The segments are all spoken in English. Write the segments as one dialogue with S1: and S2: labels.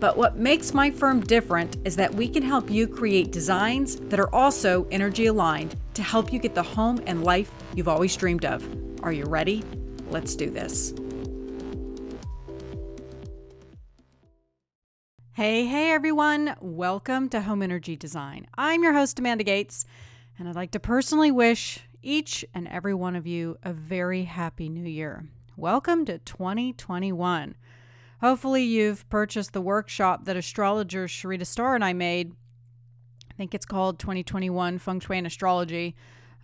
S1: But what makes my firm different is that we can help you create designs that are also energy aligned to help you get the home and life you've always dreamed of. Are you ready? Let's do this. Hey, hey everyone. Welcome to Home Energy Design. I'm your host, Amanda Gates, and I'd like to personally wish each and every one of you a very happy new year. Welcome to 2021. Hopefully, you've purchased the workshop that astrologer Sharita Starr and I made. I think it's called 2021 Feng Shui and Astrology.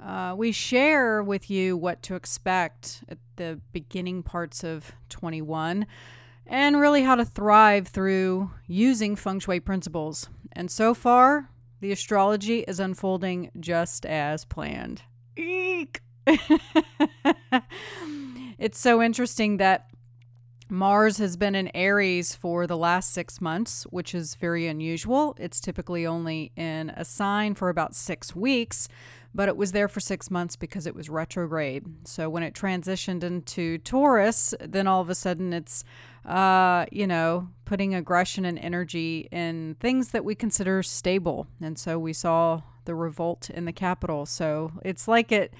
S1: Uh, we share with you what to expect at the beginning parts of 21 and really how to thrive through using feng shui principles. And so far, the astrology is unfolding just as planned. Eek! it's so interesting that Mars has been in Aries for the last six months, which is very unusual. It's typically only in a sign for about six weeks, but it was there for six months because it was retrograde. So when it transitioned into Taurus, then all of a sudden it's, uh, you know, putting aggression and energy in things that we consider stable. And so we saw the revolt in the capital. So it's like it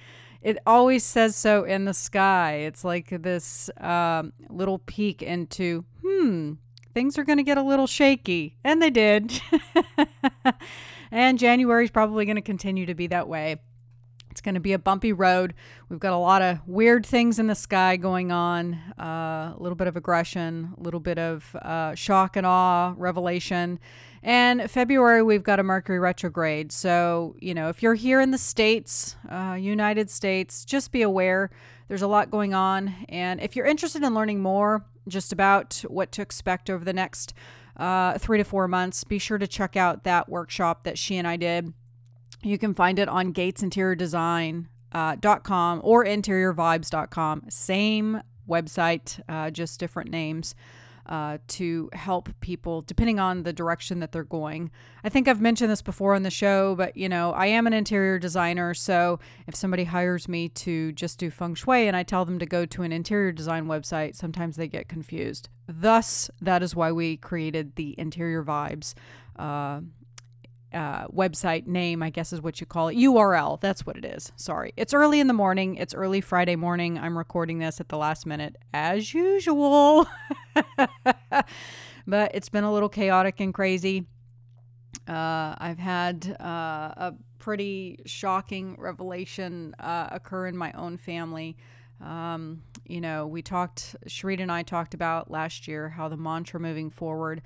S1: it always says so in the sky. It's like this um, little peek into, hmm, things are going to get a little shaky. And they did. and January is probably going to continue to be that way. It's going to be a bumpy road. We've got a lot of weird things in the sky going on, uh, a little bit of aggression, a little bit of uh, shock and awe, revelation. And February, we've got a Mercury retrograde. So, you know, if you're here in the States, uh, United States, just be aware there's a lot going on. And if you're interested in learning more just about what to expect over the next uh, three to four months, be sure to check out that workshop that she and I did you can find it on gatesinteriordesign.com uh, or interiorvibes.com. Same website, uh, just different names. Uh, to help people depending on the direction that they're going. I think I've mentioned this before on the show, but you know, I am an interior designer. So if somebody hires me to just do feng shui and I tell them to go to an interior design website, sometimes they get confused. Thus, that is why we created the Interior Vibes uh, uh, website name, I guess is what you call it. URL. That's what it is. Sorry. It's early in the morning. It's early Friday morning. I'm recording this at the last minute, as usual. but it's been a little chaotic and crazy. Uh, I've had uh, a pretty shocking revelation uh, occur in my own family. Um, you know, we talked, Sharita and I talked about last year how the mantra moving forward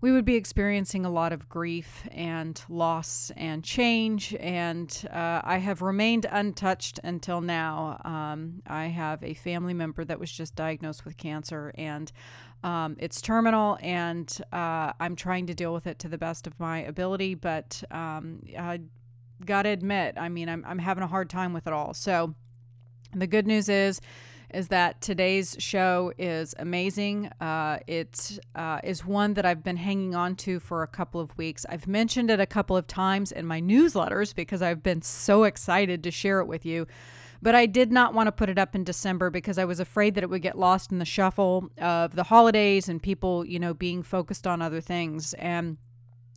S1: we would be experiencing a lot of grief and loss and change. And uh, I have remained untouched until now. Um, I have a family member that was just diagnosed with cancer, and um, it's terminal, and uh, I'm trying to deal with it to the best of my ability. But um, I got to admit, I mean, I'm, I'm having a hard time with it all. So the good news is, is that today's show is amazing. Uh, it uh, is one that I've been hanging on to for a couple of weeks. I've mentioned it a couple of times in my newsletters because I've been so excited to share it with you. But I did not want to put it up in December because I was afraid that it would get lost in the shuffle of the holidays and people, you know, being focused on other things. And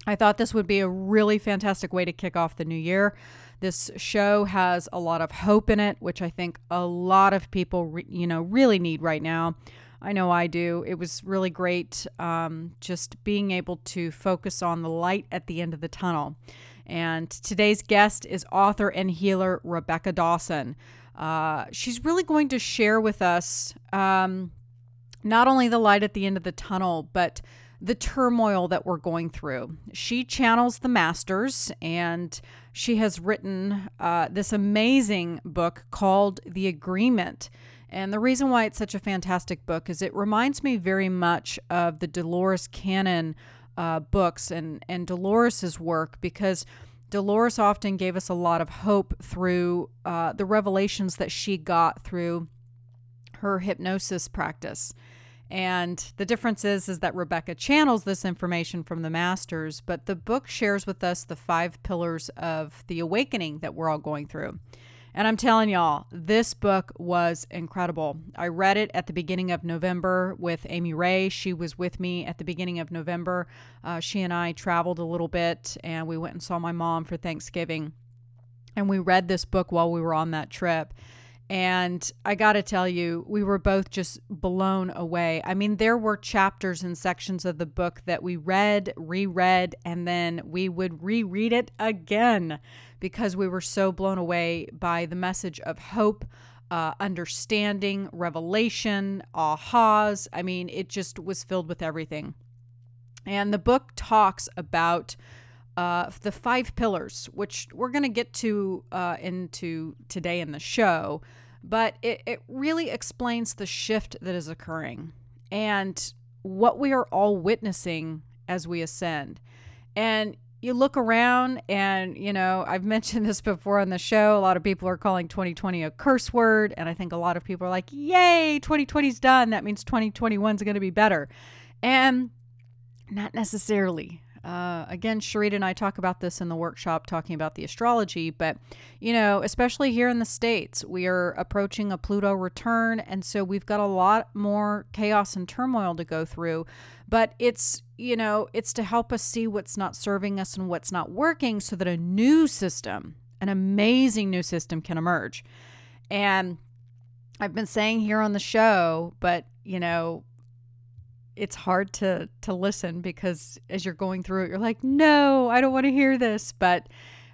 S1: I thought this would be a really fantastic way to kick off the new year. This show has a lot of hope in it, which I think a lot of people, re- you know, really need right now. I know I do. It was really great um, just being able to focus on the light at the end of the tunnel. And today's guest is author and healer Rebecca Dawson. Uh, she's really going to share with us um, not only the light at the end of the tunnel, but the turmoil that we're going through. She channels the masters and she has written uh, this amazing book called The Agreement. And the reason why it's such a fantastic book is it reminds me very much of the Dolores Cannon uh, books and and Dolores's work because Dolores often gave us a lot of hope through uh, the revelations that she got through her hypnosis practice. And the difference is, is that Rebecca channels this information from the masters, but the book shares with us the five pillars of the awakening that we're all going through. And I'm telling y'all, this book was incredible. I read it at the beginning of November with Amy Ray. She was with me at the beginning of November. Uh, she and I traveled a little bit and we went and saw my mom for Thanksgiving. And we read this book while we were on that trip. And I got to tell you, we were both just blown away. I mean, there were chapters and sections of the book that we read, reread, and then we would reread it again because we were so blown away by the message of hope, uh, understanding, revelation, ahas. I mean, it just was filled with everything. And the book talks about uh, the five pillars, which we're going to get to uh, into today in the show but it, it really explains the shift that is occurring and what we are all witnessing as we ascend. And you look around, and you know, I've mentioned this before on the show. A lot of people are calling 2020 a curse word, and I think a lot of people are like, Yay, 2020's done. That means 2021 is going to be better. And not necessarily. Uh, again, Sharita and I talk about this in the workshop, talking about the astrology. But, you know, especially here in the States, we are approaching a Pluto return. And so we've got a lot more chaos and turmoil to go through. But it's, you know, it's to help us see what's not serving us and what's not working so that a new system, an amazing new system, can emerge. And I've been saying here on the show, but, you know, it's hard to to listen because as you're going through it you're like no i don't want to hear this. But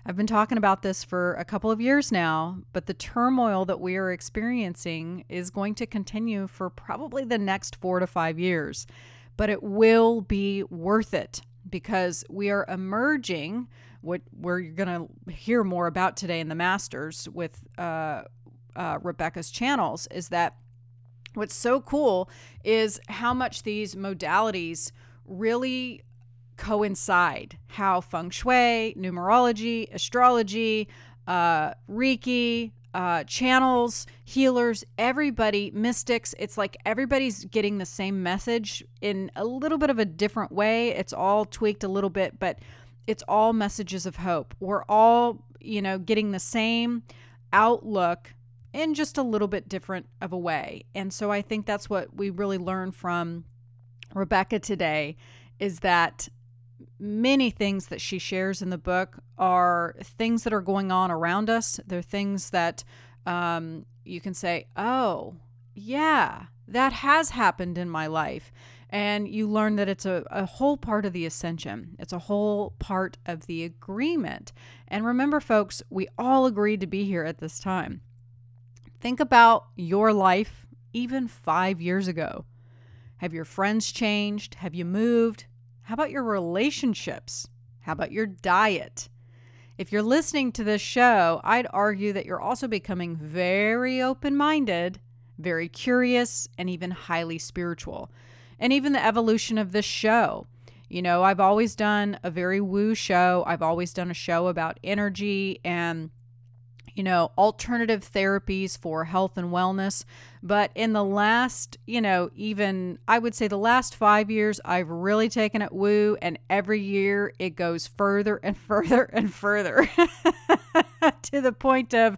S1: i've been talking about this for a couple of years now but the turmoil that we are experiencing is going to continue for probably the next 4 to 5 years but it will be worth it because we are emerging what we're going to hear more about today in the masters with uh, uh, rebecca's channels is that what's so cool is how much these modalities really coincide how feng shui, numerology, astrology, uh, Reiki, uh, channels, healers, everybody, mystics. It's like everybody's getting the same message in a little bit of a different way. It's all tweaked a little bit, but it's all messages of hope. We're all, you know, getting the same outlook in just a little bit different of a way. And so I think that's what we really learn from Rebecca today is that many things that she shares in the book are things that are going on around us. They're things that um, you can say, oh, yeah, that has happened in my life. And you learn that it's a, a whole part of the ascension, it's a whole part of the agreement. And remember, folks, we all agreed to be here at this time. Think about your life even five years ago. Have your friends changed? Have you moved? How about your relationships? How about your diet? If you're listening to this show, I'd argue that you're also becoming very open minded, very curious, and even highly spiritual. And even the evolution of this show. You know, I've always done a very woo show. I've always done a show about energy and you know, alternative therapies for health and wellness. But in the last, you know, even I would say the last five years, I've really taken it woo. And every year it goes further and further and further to the point of,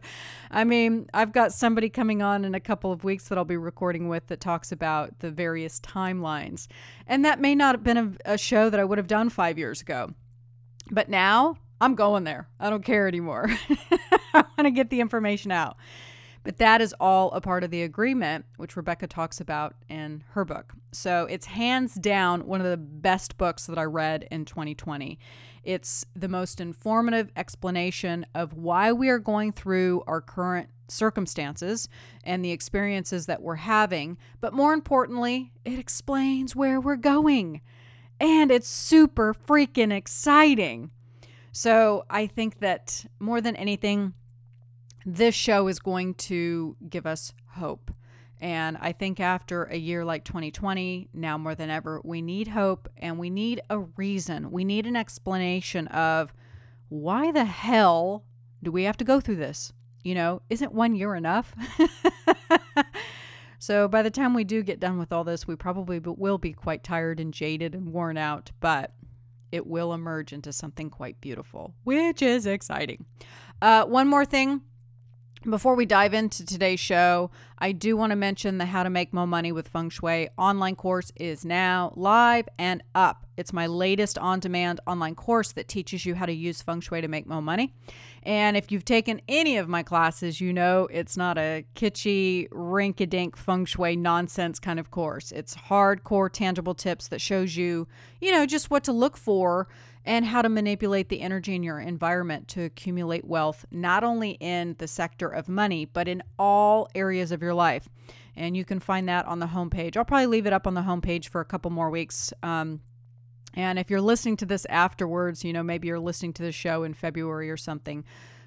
S1: I mean, I've got somebody coming on in a couple of weeks that I'll be recording with that talks about the various timelines. And that may not have been a, a show that I would have done five years ago. But now I'm going there. I don't care anymore. I want to get the information out. But that is all a part of the agreement, which Rebecca talks about in her book. So it's hands down one of the best books that I read in 2020. It's the most informative explanation of why we are going through our current circumstances and the experiences that we're having. But more importantly, it explains where we're going. And it's super freaking exciting. So I think that more than anything, this show is going to give us hope. And I think after a year like 2020, now more than ever, we need hope and we need a reason. We need an explanation of why the hell do we have to go through this? You know, isn't one year enough? so by the time we do get done with all this, we probably will be quite tired and jaded and worn out, but it will emerge into something quite beautiful, which is exciting. Uh, one more thing before we dive into today's show, I do want to mention the How to Make More Money with Feng Shui online course is now live and up. It's my latest on demand online course that teaches you how to use Feng Shui to make more money. And if you've taken any of my classes, you know it's not a kitschy, rink a dink Feng Shui nonsense kind of course. It's hardcore, tangible tips that shows you, you know, just what to look for and how to manipulate the energy in your environment to accumulate wealth, not only in the sector of money, but in all areas of your life. And you can find that on the homepage. I'll probably leave it up on the homepage for a couple more weeks. Um, and if you're listening to this afterwards, you know, maybe you're listening to the show in February or something.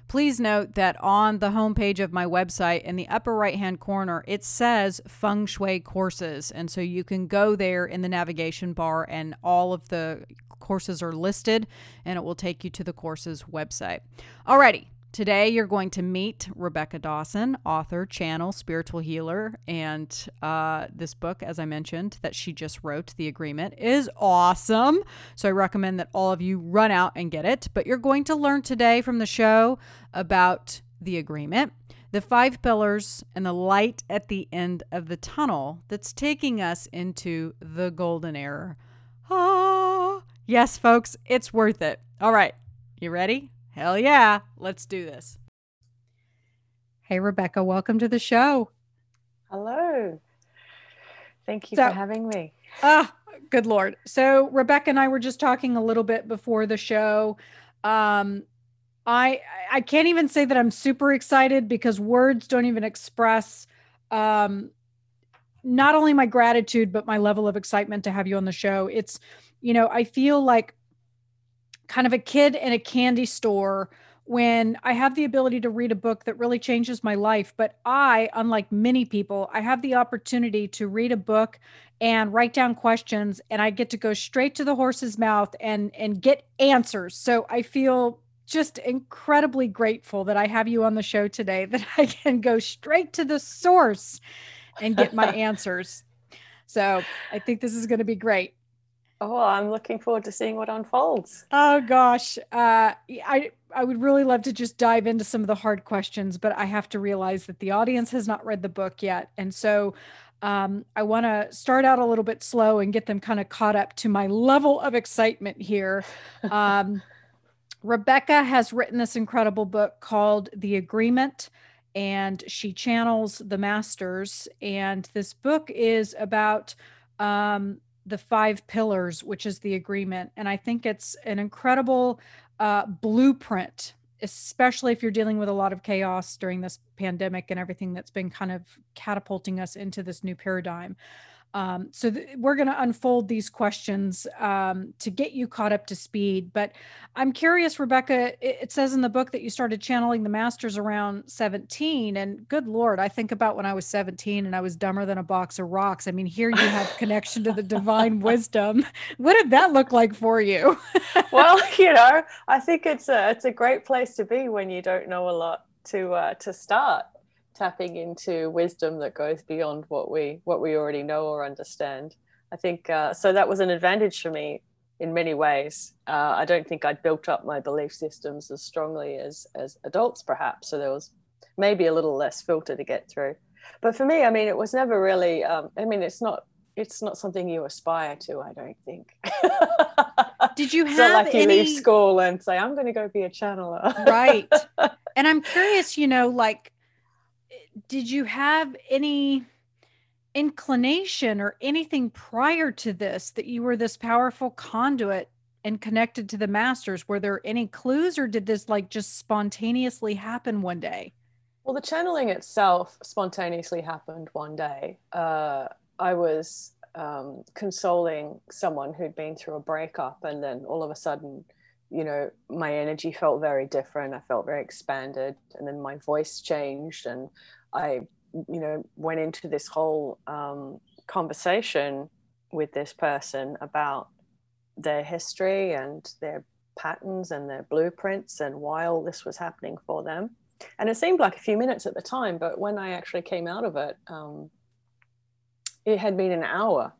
S1: Please note that on the homepage of my website in the upper right hand corner, it says Feng Shui courses. And so you can go there in the navigation bar, and all of the courses are listed and it will take you to the course's website. Alrighty, Today, you're going to meet Rebecca Dawson, author, channel, spiritual healer, and uh, this book, as I mentioned, that she just wrote, The Agreement, is awesome. So I recommend that all of you run out and get it. But you're going to learn today from the show about the agreement, the five pillars, and the light at the end of the tunnel that's taking us into the golden era. Ah, Yes, folks, it's worth it. All right, you ready? Hell yeah, let's do this. Hey, Rebecca, welcome to the show.
S2: Hello. Thank you so, for having me.
S1: Ah, good Lord. So, Rebecca and I were just talking a little bit before the show. Um, I I can't even say that I'm super excited because words don't even express um, not only my gratitude but my level of excitement to have you on the show. It's you know, I feel like kind of a kid in a candy store when I have the ability to read a book that really changes my life. But I, unlike many people, I have the opportunity to read a book and write down questions and I get to go straight to the horse's mouth and and get answers. So I feel just incredibly grateful that I have you on the show today that I can go straight to the source and get my answers. So I think this is going to be great.
S2: Oh, I'm looking forward to seeing what unfolds.
S1: Oh gosh, uh, I I would really love to just dive into some of the hard questions, but I have to realize that the audience has not read the book yet, and so um, I want to start out a little bit slow and get them kind of caught up to my level of excitement here. Um, Rebecca has written this incredible book called The Agreement and she channels the masters. And this book is about um, the five pillars, which is the agreement. And I think it's an incredible uh, blueprint, especially if you're dealing with a lot of chaos during this pandemic and everything that's been kind of catapulting us into this new paradigm. Um, so th- we're going to unfold these questions um, to get you caught up to speed. But I'm curious, Rebecca. It, it, says in the book that you started channeling the masters around 17, and good lord, I think about when I was 17 and I was dumber than a box of rocks. I mean, here you have connection to the divine wisdom. What did that look like for you?
S2: well, you know, I think it's a it's a great place to be when you don't know a lot to uh, to start tapping into wisdom that goes beyond what we what we already know or understand. I think uh, so. That was an advantage for me in many ways. Uh, I don't think I'd built up my belief systems as strongly as as adults, perhaps. So there was maybe a little less filter to get through. But for me, I mean, it was never really. Um, I mean, it's not it's not something you aspire to. I don't think.
S1: Did you have
S2: so like you
S1: any...
S2: leave school and say, "I'm going to go be a channeler"?
S1: right. And I'm curious, you know, like did you have any inclination or anything prior to this that you were this powerful conduit and connected to the masters? Were there any clues or did this like just spontaneously happen one day?
S2: Well the channeling itself spontaneously happened one day. Uh, i was um, consoling someone who'd been through a breakup and then all of a sudden you know my energy felt very different. I felt very expanded and then my voice changed and I you know, went into this whole um, conversation with this person about their history and their patterns and their blueprints and why all this was happening for them. And it seemed like a few minutes at the time, but when I actually came out of it, um, it had been an hour.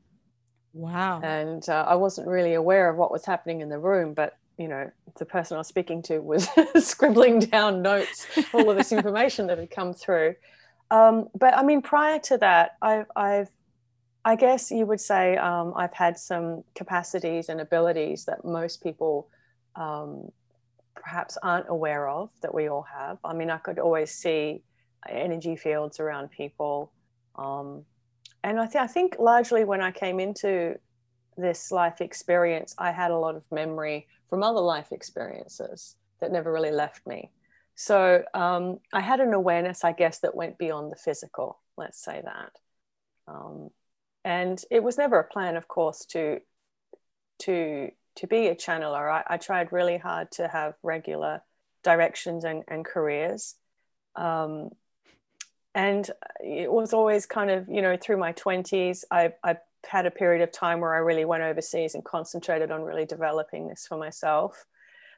S1: Wow.
S2: And uh, I wasn't really aware of what was happening in the room, but you know, the person I was speaking to was scribbling down notes, all of this information that had come through. Um, but I mean, prior to that, I've, I've I guess you would say um, I've had some capacities and abilities that most people um, perhaps aren't aware of that we all have. I mean, I could always see energy fields around people. Um, and I, th- I think largely when I came into this life experience, I had a lot of memory from other life experiences that never really left me. So um, I had an awareness, I guess, that went beyond the physical, let's say that. Um, and it was never a plan of course to to to be a channeler. I, I tried really hard to have regular directions and, and careers. Um, and it was always kind of you know through my 20s I, I had a period of time where i really went overseas and concentrated on really developing this for myself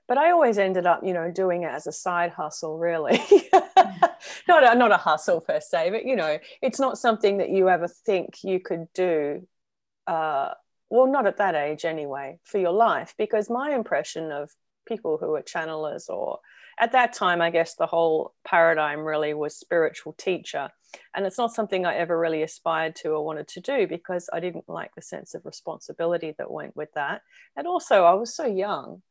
S2: but I always ended up, you know, doing it as a side hustle, really. not a, not a hustle per se, but you know, it's not something that you ever think you could do. Uh, well, not at that age anyway, for your life, because my impression of people who are channelers, or at that time, I guess the whole paradigm really was spiritual teacher. And it's not something I ever really aspired to or wanted to do because I didn't like the sense of responsibility that went with that. And also, I was so young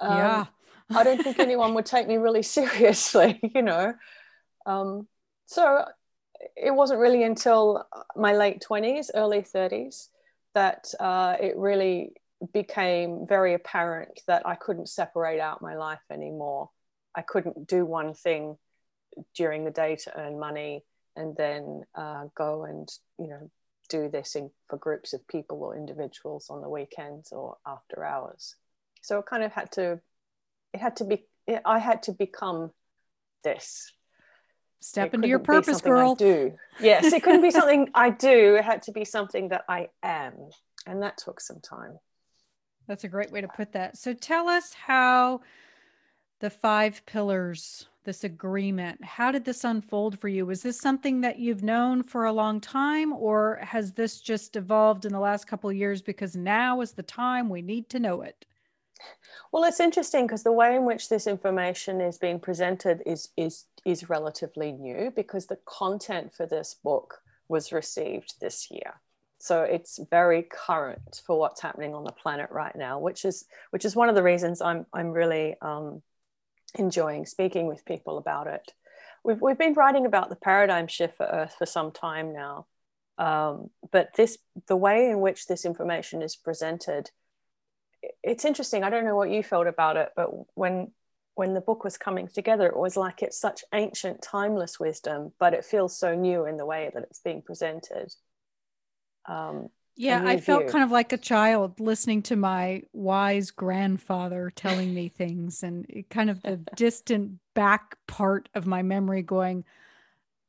S1: um, yeah.
S2: I don't think anyone would take me really seriously, you know. Um, so it wasn't really until my late 20s, early 30s, that uh, it really became very apparent that I couldn't separate out my life anymore. I couldn't do one thing during the day to earn money and then uh, go and, you know, do this in, for groups of people or individuals on the weekends or after hours so it kind of had to it had to be i had to become this.
S1: Step it into your purpose girl
S2: I do. Yes it couldn't be something i do. It had to be something that i am. And that took some time.
S1: That's a great way to put that. So tell us how the five pillars this agreement how did this unfold for you? Was this something that you've known for a long time or has this just evolved in the last couple of years because now is the time we need to know it
S2: well, it's interesting because the way in which this information is being presented is is is relatively new because the content for this book was received this year. So it's very current for what's happening on the planet right now, which is which is one of the reasons I'm I'm really um, enjoying speaking with people about it. We've we've been writing about the paradigm shift for Earth for some time now, um, but this the way in which this information is presented it's interesting. I don't know what you felt about it, but when when the book was coming together, it was like it's such ancient, timeless wisdom, but it feels so new in the way that it's being presented.
S1: Um, yeah, I felt kind of like a child listening to my wise grandfather telling me things, and kind of the distant back part of my memory going,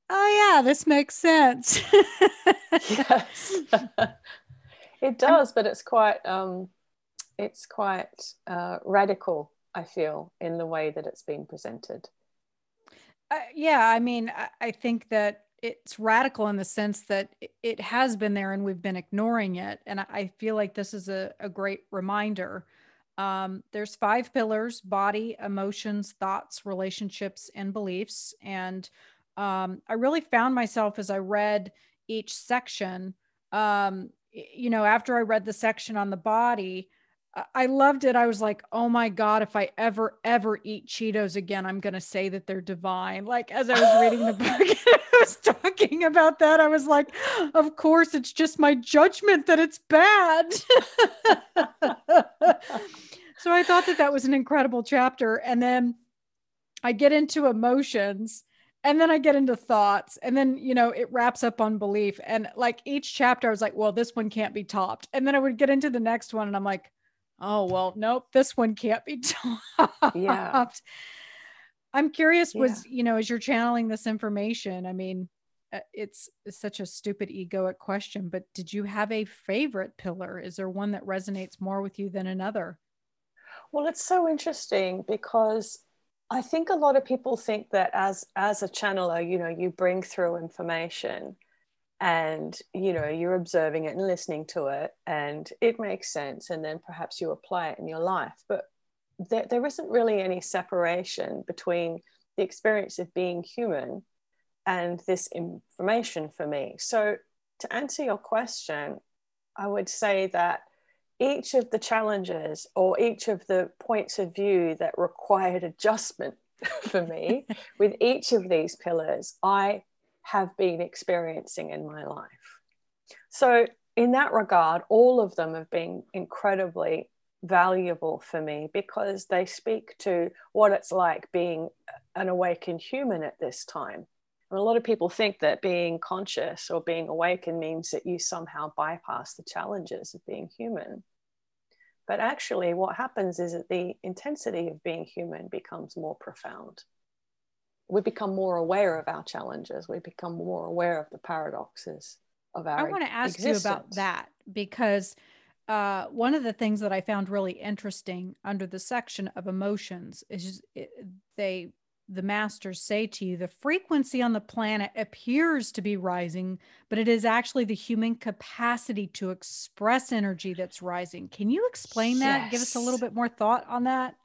S1: "Oh yeah, this makes sense."
S2: yes, it does, but it's quite. Um, it's quite uh, radical, I feel, in the way that it's been presented.
S1: Uh, yeah, I mean, I, I think that it's radical in the sense that it has been there and we've been ignoring it. And I feel like this is a, a great reminder. Um, there's five pillars body, emotions, thoughts, relationships, and beliefs. And um, I really found myself as I read each section, um, you know, after I read the section on the body, I loved it. I was like, oh my God, if I ever, ever eat Cheetos again, I'm going to say that they're divine. Like, as I was reading the book, I was talking about that. I was like, of course, it's just my judgment that it's bad. so I thought that that was an incredible chapter. And then I get into emotions and then I get into thoughts, and then you know it wraps up on belief. And like each chapter, I was like, well, this one can't be topped. And then I would get into the next one, and I'm like, oh well nope this one can't be topped
S2: yeah
S1: i'm curious was yeah. you know as you're channeling this information i mean uh, it's such a stupid egoic question, but did you have a favorite pillar? Is there one that resonates more with you than another?
S2: Well, it's so interesting because I think a lot of people think that as as a channeler, you know, you bring through information and you know you're observing it and listening to it and it makes sense and then perhaps you apply it in your life. But there, there isn't really any separation between the experience of being human and this information for me. So to answer your question i would say that each of the challenges or each of the points of view that required adjustment for me with each of these pillars i have been experiencing in my life. So, in that regard, all of them have been incredibly valuable for me because they speak to what it's like being an awakened human at this time. And a lot of people think that being conscious or being awakened means that you somehow bypass the challenges of being human. But actually, what happens is that the intensity of being human becomes more profound we become more aware of our challenges. We become more aware of the paradoxes of our
S1: i want to ask existence. you about that because uh, one of the things that i found really interesting under the section of emotions is it, they the masters say to you the frequency on the planet appears to be rising but it is actually the human capacity to express energy that's rising. Can you explain that? Yes. give us a little bit more thought on that.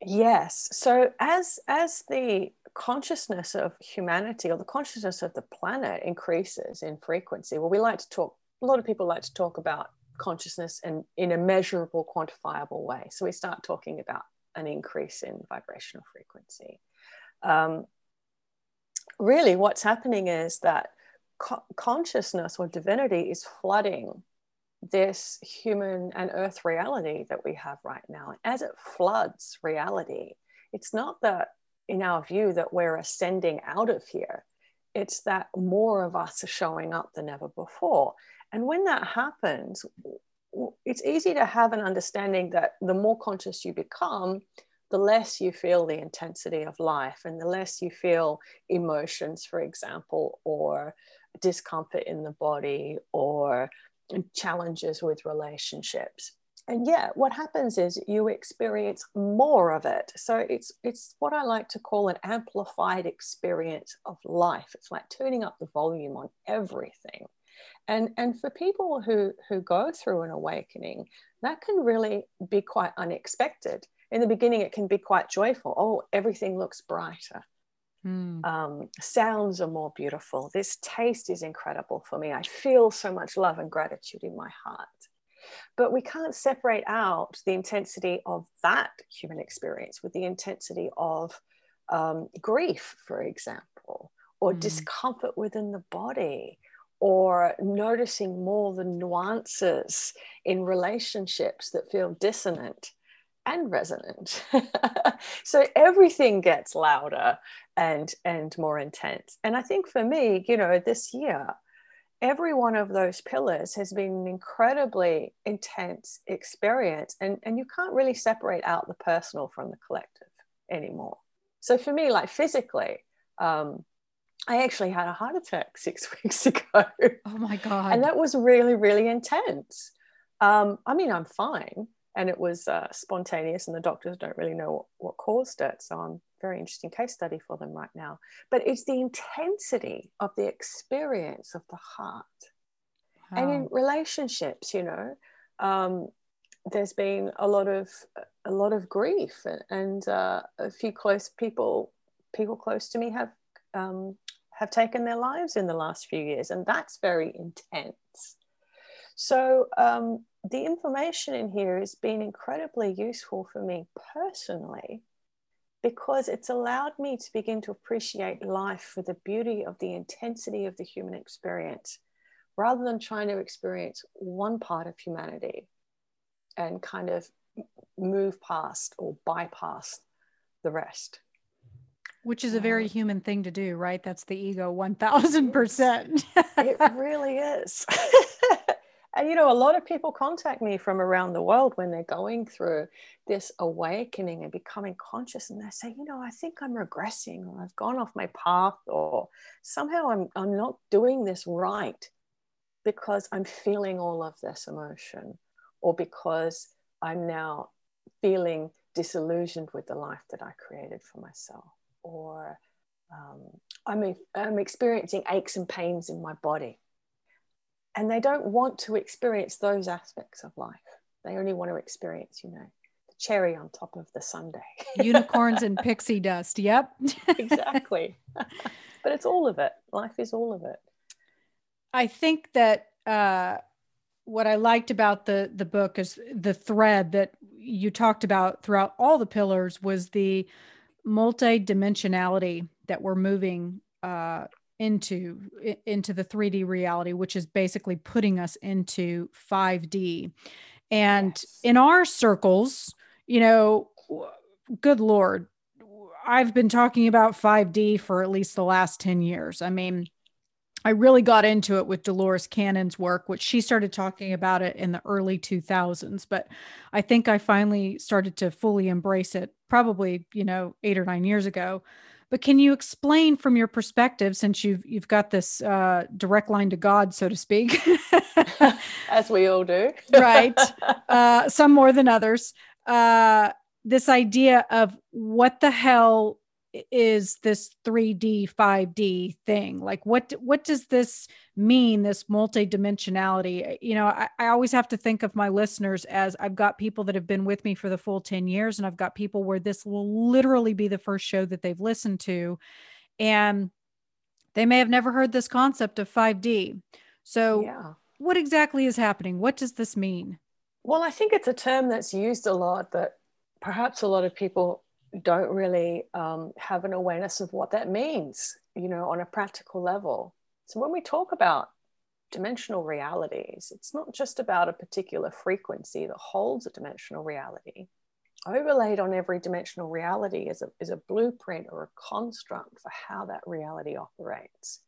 S2: Yes. So as as the consciousness of humanity or the consciousness of the planet increases in frequency. Well, we like to talk, a lot of people like to talk about consciousness and in a measurable, quantifiable way. So we start talking about an increase in vibrational frequency. Um, really, what's happening is that co- consciousness or divinity is flooding this human and earth reality that we have right now. As it floods reality, it's not that in our view that we're ascending out of here. It's that more of us are showing up than ever before. And when that happens, it's easy to have an understanding that the more conscious you become, the less you feel the intensity of life and the less you feel emotions, for example, or discomfort in the body or challenges with relationships and yeah what happens is you experience more of it so it's it's what i like to call an amplified experience of life it's like turning up the volume on everything and and for people who who go through an awakening that can really be quite unexpected in the beginning it can be quite joyful oh everything looks brighter Mm. Um, sounds are more beautiful. This taste is incredible for me. I feel so much love and gratitude in my heart. But we can't separate out the intensity of that human experience with the intensity of um, grief, for example, or mm. discomfort within the body, or noticing more the nuances in relationships that feel dissonant and resonant. so everything gets louder and and more intense. And I think for me, you know, this year every one of those pillars has been an incredibly intense experience and, and you can't really separate out the personal from the collective anymore. So for me like physically um, i actually had a heart attack six weeks ago.
S1: Oh my god.
S2: And that was really really intense. Um, i mean i'm fine and it was uh, spontaneous and the doctors don't really know what, what caused it so i'm very interesting case study for them right now. But it's the intensity of the experience of the heart. Wow. And in relationships, you know, um, there's been a lot of a lot of grief, and uh, a few close people people close to me have um, have taken their lives in the last few years, and that's very intense. So um, the information in here has been incredibly useful for me personally because it's allowed me to begin to appreciate life for the beauty of the intensity of the human experience rather than trying to experience one part of humanity and kind of move past or bypass the rest.
S1: Which is a very um, human thing to do, right? That's the ego 1000%.
S2: it really is. And you know, a lot of people contact me from around the world when they're going through this awakening and becoming conscious, and they say, you know, I think I'm regressing, or I've gone off my path, or somehow I'm I'm not doing this right because I'm feeling all of this emotion, or because I'm now feeling disillusioned with the life that I created for myself, or um, I'm, I'm experiencing aches and pains in my body. And they don't want to experience those aspects of life. They only want to experience, you know, the cherry on top of the sundae.
S1: Unicorns and pixie dust. Yep.
S2: exactly. but it's all of it. Life is all of it.
S1: I think that uh, what I liked about the the book is the thread that you talked about throughout all the pillars was the multi-dimensionality that we're moving uh, into into the 3D reality, which is basically putting us into 5D. And yes. in our circles, you know, good lord, I've been talking about 5D for at least the last 10 years. I mean, I really got into it with Dolores Cannon's work, which she started talking about it in the early 2000s. But I think I finally started to fully embrace it probably, you know, eight or nine years ago. But can you explain from your perspective, since you've you've got this uh, direct line to God, so to speak,
S2: as we all do,
S1: right? Uh, some more than others. Uh, this idea of what the hell is this 3D 5D thing? Like what what does this mean this multidimensionality? You know, I, I always have to think of my listeners as I've got people that have been with me for the full 10 years and I've got people where this will literally be the first show that they've listened to and they may have never heard this concept of 5D. So yeah. what exactly is happening? What does this mean?
S2: Well, I think it's a term that's used a lot that perhaps a lot of people don't really um, have an awareness of what that means, you know, on a practical level. So when we talk about dimensional realities, it's not just about a particular frequency that holds a dimensional reality. Overlaid on every dimensional reality is a, is a blueprint or a construct for how that reality operates.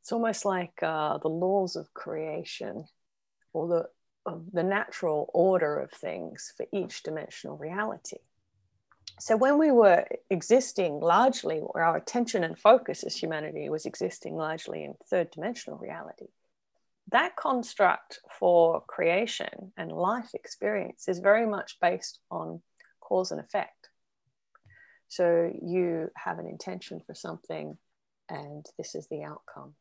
S2: It's almost like uh, the laws of creation or the, the natural order of things for each dimensional reality. So when we were existing largely, where our attention and focus as humanity was existing largely in third dimensional reality, that construct for creation and life experience is very much based on cause and effect. So you have an intention for something, and this is the outcome.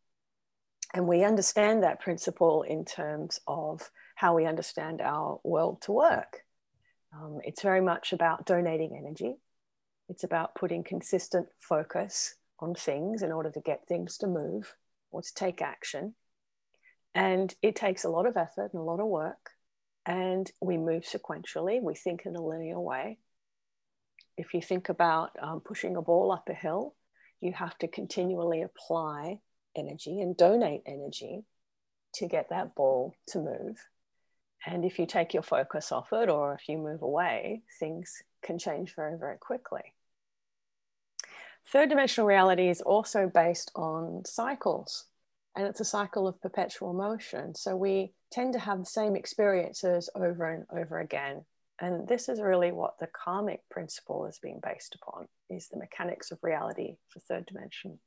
S2: And we understand that principle in terms of how we understand our world to work. Um, it's very much about donating energy. It's about putting consistent focus on things in order to get things to move or to take action. And it takes a lot of effort and a lot of work. And we move sequentially, we think in a linear way. If you think about um, pushing a ball up a hill, you have to continually apply energy and donate energy to get that ball to move. And if you take your focus off it or if you move away, things can change very, very quickly. Third dimensional reality is also based on cycles, and it's a cycle of perpetual motion. So we tend to have the same experiences over and over again. And this is really what the karmic principle is being based upon, is the mechanics of reality for third dimension,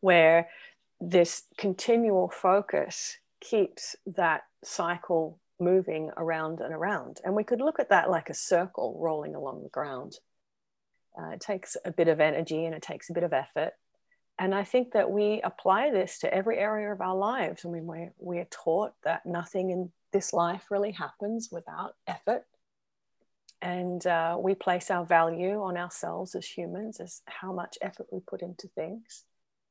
S2: where this continual focus keeps that cycle moving around and around. And we could look at that like a circle rolling along the ground. Uh, it takes a bit of energy and it takes a bit of effort. And I think that we apply this to every area of our lives. I mean, we're, we're taught that nothing in this life really happens without effort. And uh, we place our value on ourselves as humans, as how much effort we put into things,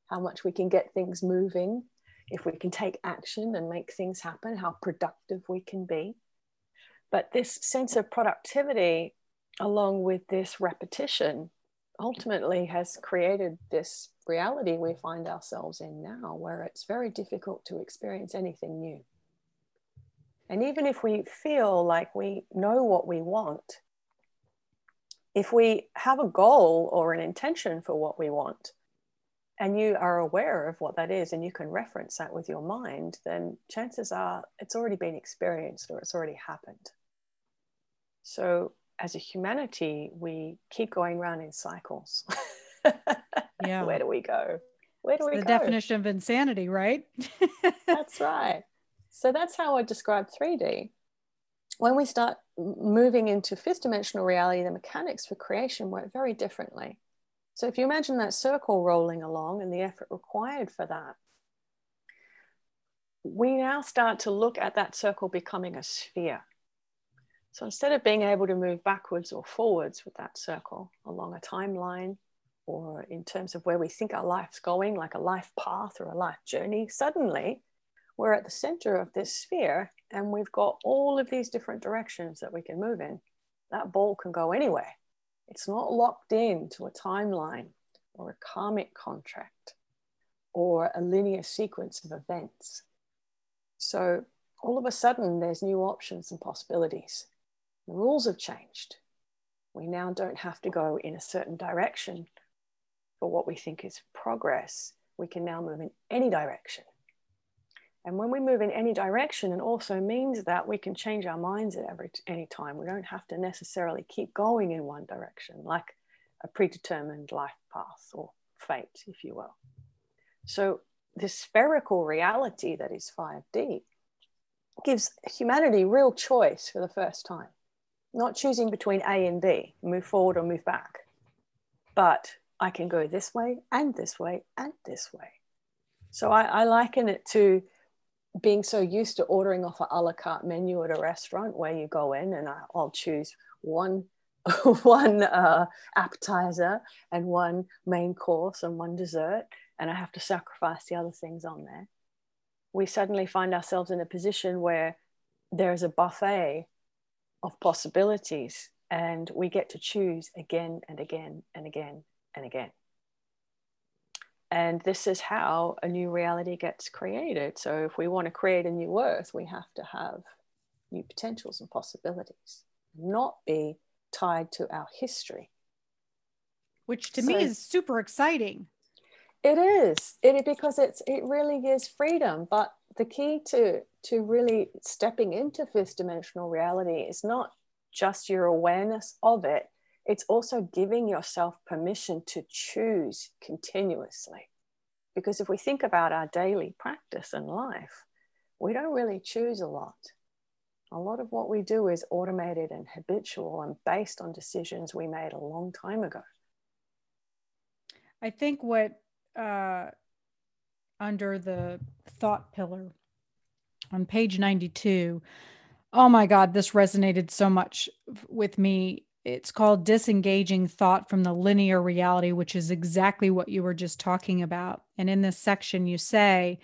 S2: how much we can get things moving, if we can take action and make things happen, how productive we can be. But this sense of productivity, along with this repetition, ultimately has created this reality we find ourselves in now, where it's very difficult to experience anything new. And even if we feel like we know what we want, if we have a goal or an intention for what we want, and you are aware of what that is and you can reference that with your mind, then chances are it's already been experienced or it's already happened. So, as a humanity, we keep going around in cycles. yeah. Where do we go? Where do
S1: it's
S2: we
S1: the
S2: go?
S1: The definition of insanity, right?
S2: that's right. So, that's how I describe 3D. When we start moving into fifth dimensional reality, the mechanics for creation work very differently. So if you imagine that circle rolling along and the effort required for that, we now start to look at that circle becoming a sphere. So instead of being able to move backwards or forwards with that circle along a timeline or in terms of where we think our life's going, like a life path or a life journey, suddenly we're at the center of this sphere and we've got all of these different directions that we can move in. That ball can go anywhere. It's not locked in to a timeline or a karmic contract or a linear sequence of events. So all of a sudden, there's new options and possibilities. The rules have changed. We now don't have to go in a certain direction for what we think is progress. We can now move in any direction. And when we move in any direction, it also means that we can change our minds at every any time. We don't have to necessarily keep going in one direction, like a predetermined life path or fate, if you will. So this spherical reality that is 5D gives humanity real choice for the first time. Not choosing between A and B, move forward or move back, but I can go this way and this way and this way. So I, I liken it to being so used to ordering off an a la carte menu at a restaurant where you go in and I'll choose one one uh, appetizer and one main course and one dessert and I have to sacrifice the other things on there. We suddenly find ourselves in a position where there's a buffet of possibilities and we get to choose again and again and again and again. And this is how a new reality gets created. So, if we want to create a new earth, we have to have new potentials and possibilities, not be tied to our history.
S1: Which to so, me is super exciting.
S2: It is. It because it's it really is freedom. But the key to to really stepping into fifth dimensional reality is not just your awareness of it, it's also giving yourself permission to choose continuously. Because if we think about our daily practice in life, we don't really choose a lot. A lot of what we do is automated and habitual and based on decisions we made a long time ago.
S1: I think what uh, under the thought pillar on page 92, oh my God, this resonated so much with me it's called disengaging thought from the linear reality which is exactly what you were just talking about. And in this section you say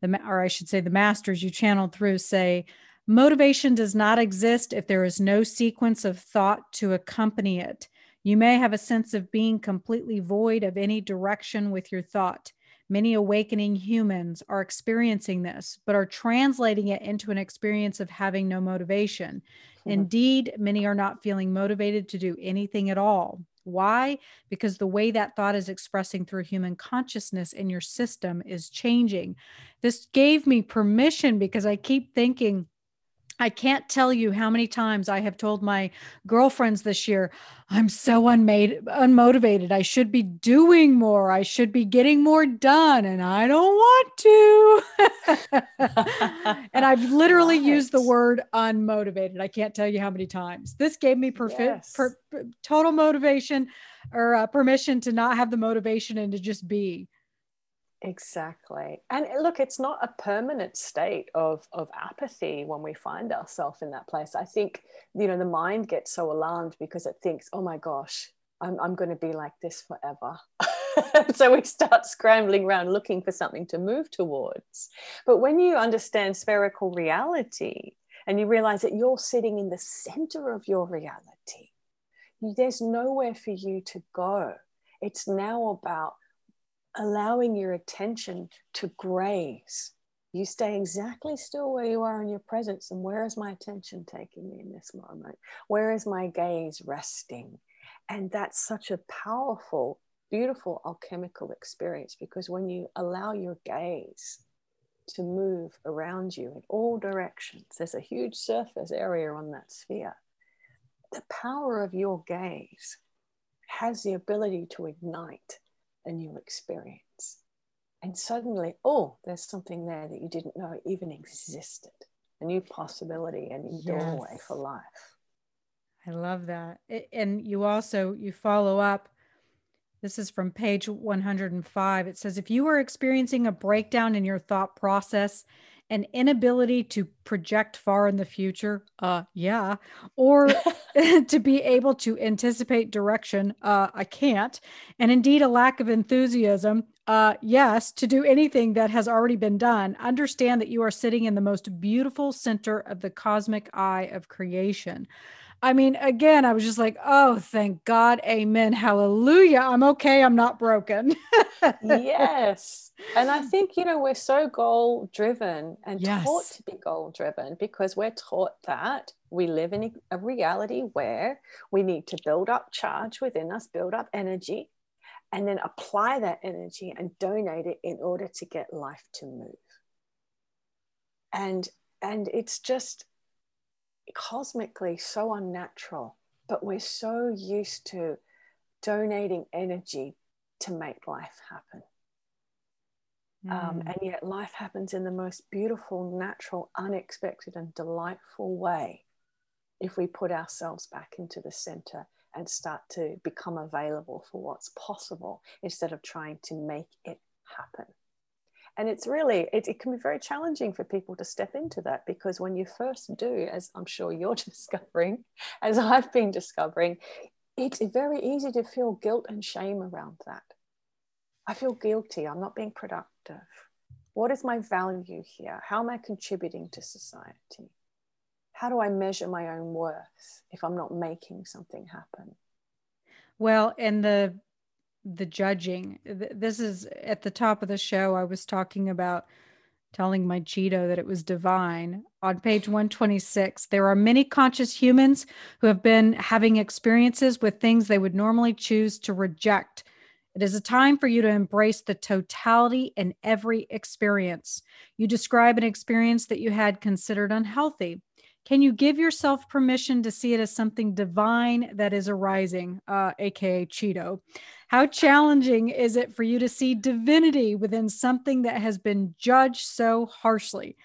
S1: the or i should say the masters you channeled through say motivation does not exist if there is no sequence of thought to accompany it. You may have a sense of being completely void of any direction with your thought. Many awakening humans are experiencing this, but are translating it into an experience of having no motivation. Mm-hmm. Indeed, many are not feeling motivated to do anything at all. Why? Because the way that thought is expressing through human consciousness in your system is changing. This gave me permission because I keep thinking, I can't tell you how many times I have told my girlfriends this year, I'm so unmade, unmotivated. I should be doing more. I should be getting more done, and I don't want to. and I've literally used the word unmotivated. I can't tell you how many times. This gave me perfi- yes. per- total motivation or uh, permission to not have the motivation and to just be.
S2: Exactly. And eh, look, it's not a permanent state of, of apathy when we find ourselves in that place. I think, you know, the mind gets so alarmed because it thinks, oh my gosh, I'm, I'm going to be like this forever. so we start scrambling around looking for something to move towards. But when you understand spherical reality and you realize that you're sitting in the center of your reality, there's nowhere for you to go. It's now about allowing your attention to graze. You stay exactly still where you are in your presence. And where is my attention taking me in this moment? Where is my gaze resting? And that's such a powerful beautiful alchemical experience because when you allow your gaze to move around you in all directions, there's a huge surface area on that sphere. The power of your gaze has the ability to ignite a new experience. And suddenly, oh, there's something there that you didn't know even existed a new possibility, a new doorway yes. for life.
S1: I love that. And you also you follow up this is from page 105. It says if you are experiencing a breakdown in your thought process, an inability to project far in the future, uh yeah, or to be able to anticipate direction, uh I can't, and indeed a lack of enthusiasm, uh yes, to do anything that has already been done, understand that you are sitting in the most beautiful center of the cosmic eye of creation. I mean, again, I was just like, oh, thank God. Amen. Hallelujah. I'm okay. I'm not broken.
S2: yes. And I think, you know, we're so goal driven and yes. taught to be goal driven because we're taught that we live in a reality where we need to build up charge within us, build up energy, and then apply that energy and donate it in order to get life to move. And and it's just cosmically so unnatural, but we're so used to donating energy to make life happen. Mm. Um, and yet, life happens in the most beautiful, natural, unexpected, and delightful way if we put ourselves back into the center and start to become available for what's possible instead of trying to make it happen and it's really it, it, can be very challenging for people to step into that because when you first do as i'm sure you're discovering as i've been discovering it's very easy to feel guilt and shame around that. I feel guilty. I'm not being productive. What is my value here? How am i contributing to society? How do i measure my own worth if i'm not making something happen?
S1: Well and the the judging. This is at the top of the show. I was talking about telling my Cheeto that it was divine. On page 126, there are many conscious humans who have been having experiences with things they would normally choose to reject. It is a time for you to embrace the totality in every experience. You describe an experience that you had considered unhealthy. Can you give yourself permission to see it as something divine that is arising, uh, aka Cheeto? How challenging is it for you to see divinity within something that has been judged so harshly?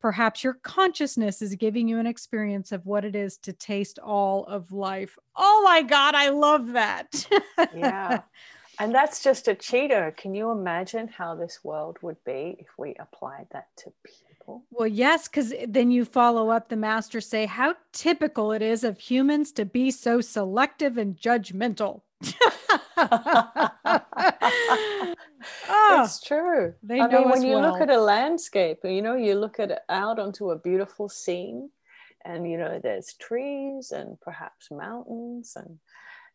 S1: Perhaps your consciousness is giving you an experience of what it is to taste all of life. Oh my God, I love that.
S2: yeah. And that's just a Cheeto. Can you imagine how this world would be if we applied that to people?
S1: Well, yes, because then you follow up the master say how typical it is of humans to be so selective and judgmental.
S2: oh, it's true. They I mean, when you well. look at a landscape, you know, you look at out onto a beautiful scene, and you know, there's trees and perhaps mountains and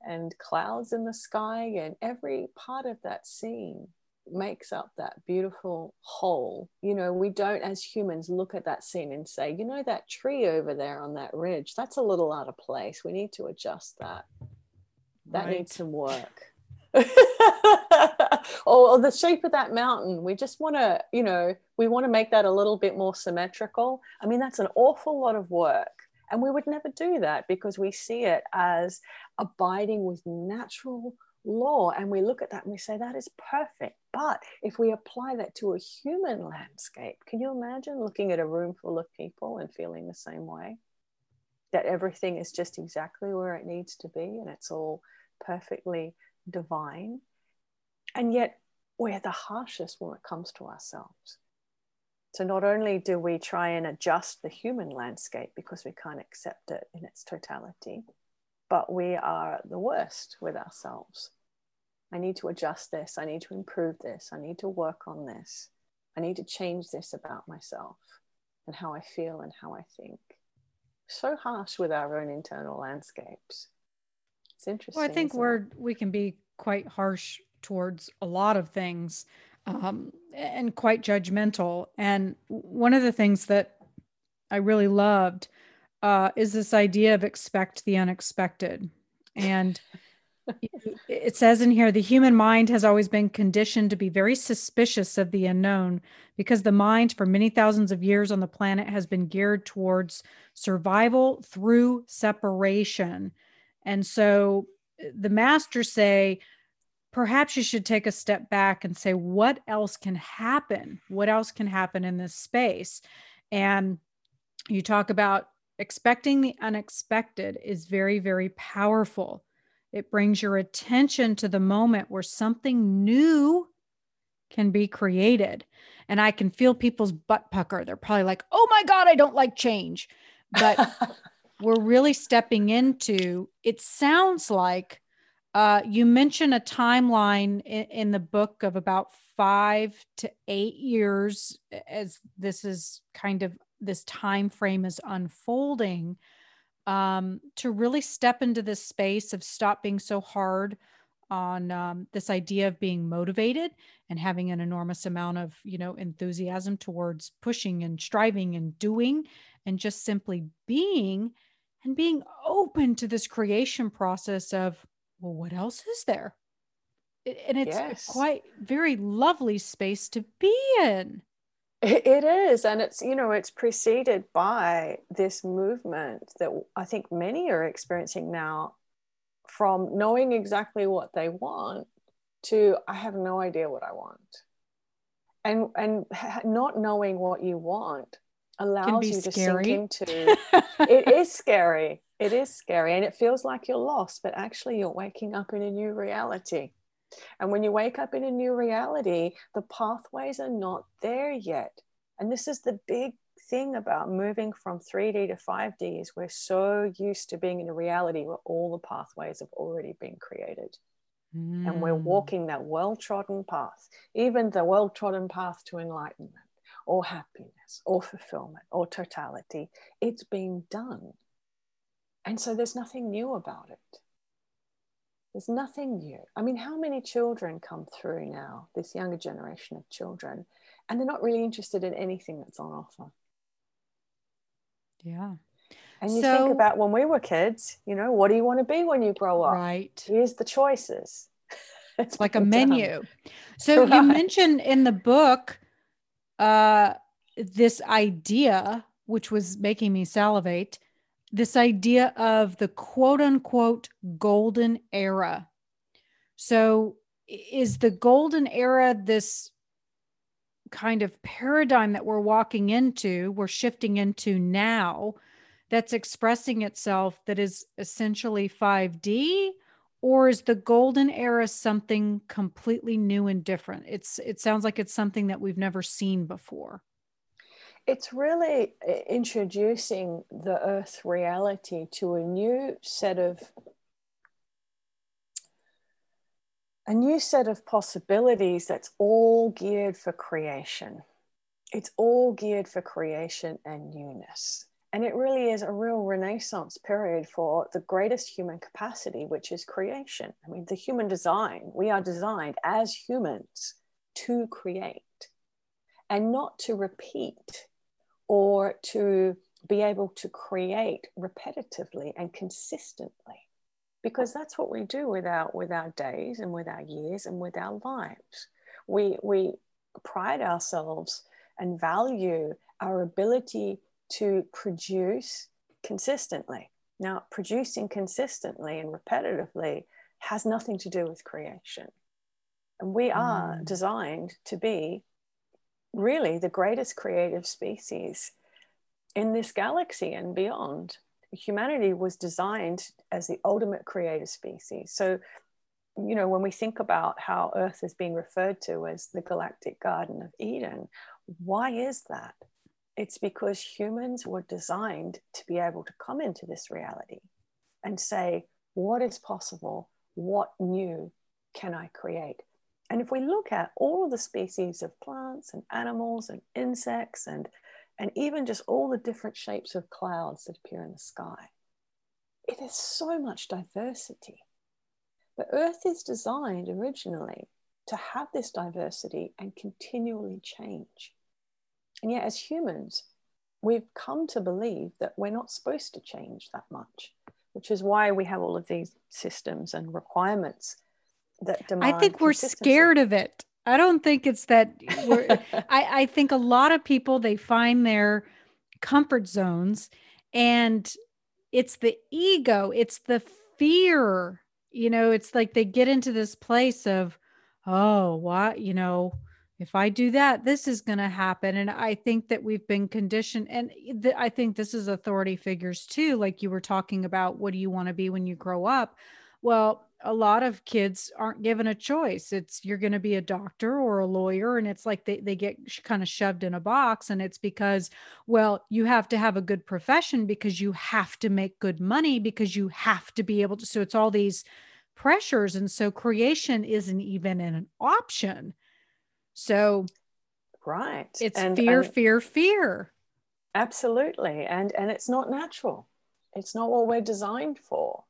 S2: and clouds in the sky, and every part of that scene makes up that beautiful whole. You know, we don't, as humans, look at that scene and say, you know, that tree over there on that ridge, that's a little out of place. We need to adjust that. That right. needs some work. or, or, the shape of that mountain, we just want to, you know, we want to make that a little bit more symmetrical. I mean, that's an awful lot of work. And we would never do that because we see it as abiding with natural law and we look at that and we say that is perfect. But if we apply that to a human landscape can you imagine looking at a room full of people and feeling the same way? That everything is just exactly where it needs to be and it's all perfectly divine. And yet we're the harshest when it comes to ourselves. So not only do we try and adjust the human landscape because we can't accept it in its totality but we are the worst with ourselves. I need to adjust this. I need to improve this. I need to work on this. I need to change this about myself and how I feel and how I think. So harsh with our own internal landscapes. It's interesting.
S1: Well, I think we're it? we can be quite harsh towards a lot of things um, and quite judgmental. And one of the things that I really loved uh, is this idea of expect the unexpected. And it says in here the human mind has always been conditioned to be very suspicious of the unknown because the mind for many thousands of years on the planet has been geared towards survival through separation. And so the masters say perhaps you should take a step back and say what else can happen? What else can happen in this space? And you talk about expecting the unexpected is very very powerful it brings your attention to the moment where something new can be created. And I can feel people's butt pucker. They're probably like, oh my God, I don't like change. But we're really stepping into it sounds like uh, you mentioned a timeline in, in the book of about five to eight years as this is kind of this time frame is unfolding um, to really step into this space of stop being so hard on um, this idea of being motivated and having an enormous amount of you know enthusiasm towards pushing and striving and doing and just simply being and being open to this creation process of well what else is there and it's yes. quite very lovely space to be in
S2: it is, and it's you know it's preceded by this movement that I think many are experiencing now, from knowing exactly what they want to I have no idea what I want, and and not knowing what you want allows you to scary. sink into. it is scary. It is scary, and it feels like you're lost, but actually you're waking up in a new reality. And when you wake up in a new reality, the pathways are not there yet. And this is the big thing about moving from 3D to 5D is we're so used to being in a reality where all the pathways have already been created. Mm. And we're hmm. walking that well-trodden path, even the well-trodden path to enlightenment or happiness or fulfillment or totality. It's been done. And so there's nothing new about it. There's nothing new. I mean, how many children come through now, this younger generation of children, and they're not really interested in anything that's on offer?
S1: Yeah.
S2: And you so, think about when we were kids, you know, what do you want to be when you grow up?
S1: Right.
S2: Here's the choices.
S1: it's like a menu. So right. you mentioned in the book uh, this idea, which was making me salivate, this idea of the quote unquote golden era. So, is the golden era this kind of paradigm that we're walking into, we're shifting into now, that's expressing itself that is essentially 5D? Or is the golden era something completely new and different? It's it sounds like it's something that we've never seen before
S2: it's really uh, introducing the earth reality to a new set of a new set of possibilities that's all geared for creation. It's all geared for creation and newness. And it really is a real renaissance period for the greatest human capacity which is creation. I mean the human design we are designed as humans to create and not to repeat or to be able to create repetitively and consistently. Because that's what we do with our with our days and with our years and with our lives. We we pride ourselves and value our ability to produce consistently. Now producing consistently and repetitively has nothing to do with creation. And we are mm. designed to be really the greatest creative species in this galaxy and beyond. Humanity was designed as the ultimate creative species. So, you know, when we think about how Earth is being referred to as the galactic Garden of Eden, why is that? It's because humans were designed to be able to come into this reality and say, what is possible? What new can I create? And if we look at all of the species of plants and animals and insects and, and even just all the different shapes of clouds that appear in the sky, it is so much diversity. The Earth is designed originally to have this diversity and continually change. And yet, as humans, we've come to believe that we're not supposed to change that much which is why we have all of these systems and requirements that demand.
S1: I think we're scared of it. I don't think it's that we're, I, I think a lot of people they find their comfort zones and it's the ego, it's the fear. You know, it's like they get into this place of, oh, what, you know, if I do that, this is going to happen. And I think that we've been conditioned. And th- I think this is authority figures too. Like you were talking about, what do you want to be when you grow up? Well, a lot of kids aren't given a choice. It's you're going to be a doctor or a lawyer. And it's like they, they get sh- kind of shoved in a box. And it's because, well, you have to have a good profession because you have to make good money because you have to be able to. So it's all these pressures. And so creation isn't even an option so
S2: right.
S1: It's and, fear, and fear, fear.
S2: Absolutely. And and it's not natural. It's not what we're designed for.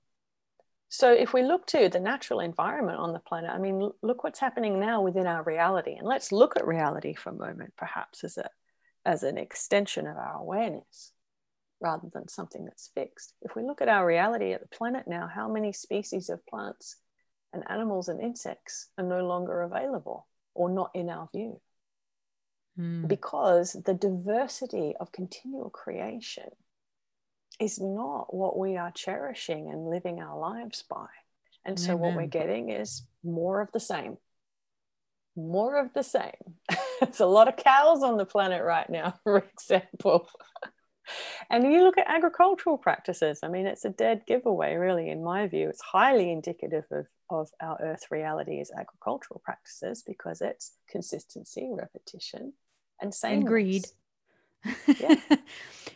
S2: So if we look to the natural environment on the planet, I mean, look what's happening now within our reality. And let's look at reality for a moment, perhaps as a as an extension of our awareness rather than something that's fixed. If we look at our reality at the planet now, how many species of plants and animals and insects are no longer available? or not in our view. Mm. Because the diversity of continual creation is not what we are cherishing and living our lives by. And so, Amen. what we're getting is more of the same. More of the same. It's a lot of cows on the planet right now, for example. and you look at agricultural practices, I mean, it's a dead giveaway, really, in my view. It's highly indicative of, of our earth reality as agricultural practices because it's consistency, repetition, and same
S1: greed.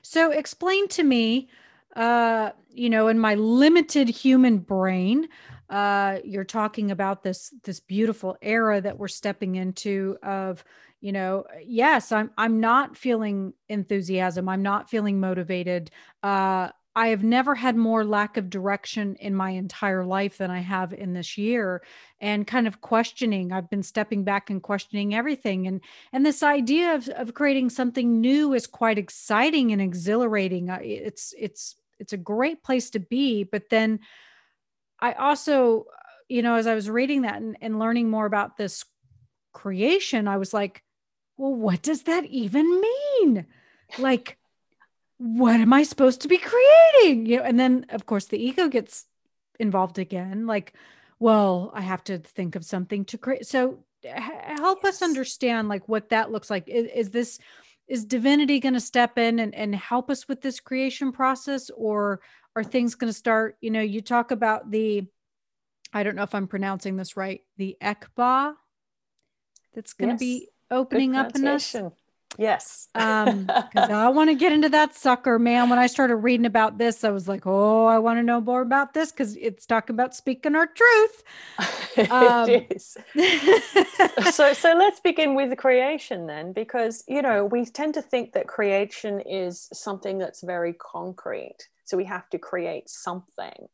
S1: So explain to me, uh, you know, in my limited human brain, uh, you're talking about this this beautiful era that we're stepping into of you know yes i'm i'm not feeling enthusiasm. I'm not feeling motivated. Uh I have never had more lack of direction in my entire life than I have in this year and kind of questioning. I've been stepping back and questioning everything. And and this idea of, of creating something new is quite exciting and exhilarating. Uh, it's it's it's a great place to be. But then I also, you know, as I was reading that and, and learning more about this creation, I was like, well, what does that even mean? Like what am I supposed to be creating? You know, and then of course the ego gets involved again. Like, well, I have to think of something to create. So help yes. us understand like what that looks like. Is, is this is divinity going to step in and, and help us with this creation process or are things going to start you know you talk about the i don't know if i'm pronouncing this right the ekba that's going to yes. be opening up in us
S2: Yes.
S1: um, because I want to get into that sucker, man. When I started reading about this, I was like, oh, I want to know more about this because it's talking about speaking our truth.
S2: Um, it is. so so let's begin with the creation then, because you know, we tend to think that creation is something that's very concrete. So we have to create something.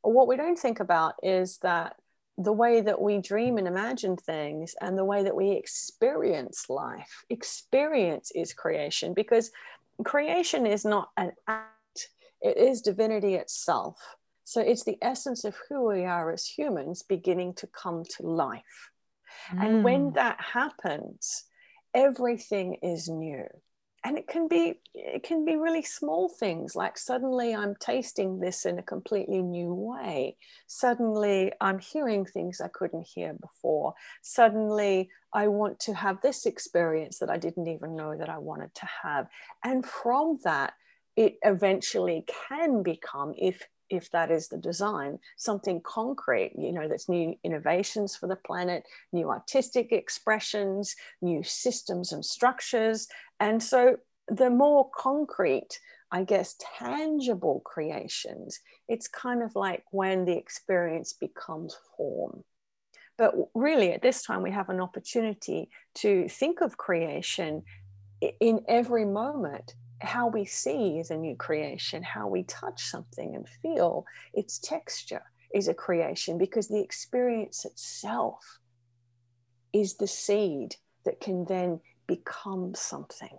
S2: What we don't think about is that the way that we dream and imagine things and the way that we experience life. Experience is creation because creation is not an act, it is divinity itself. So it's the essence of who we are as humans beginning to come to life. Mm. And when mm. that happens, everything is new and it can be it can be really small things like suddenly i'm tasting this in a completely new way. Suddenly i'm hearing things i couldn't hear before. Suddenly i want to have this experience that i didn't even know that i wanted to have. And from that it eventually can become if if that is the design, something concrete, you know, that's new innovations for the planet, new artistic expressions, new systems and structures. And so the more concrete, I guess, tangible creations, it's kind of like when the experience becomes form. But really, at this time, we have an opportunity to think of creation in every moment how we see is a new creation, how we touch something and feel its texture is a creation because the experience itself is the seed that can then become something.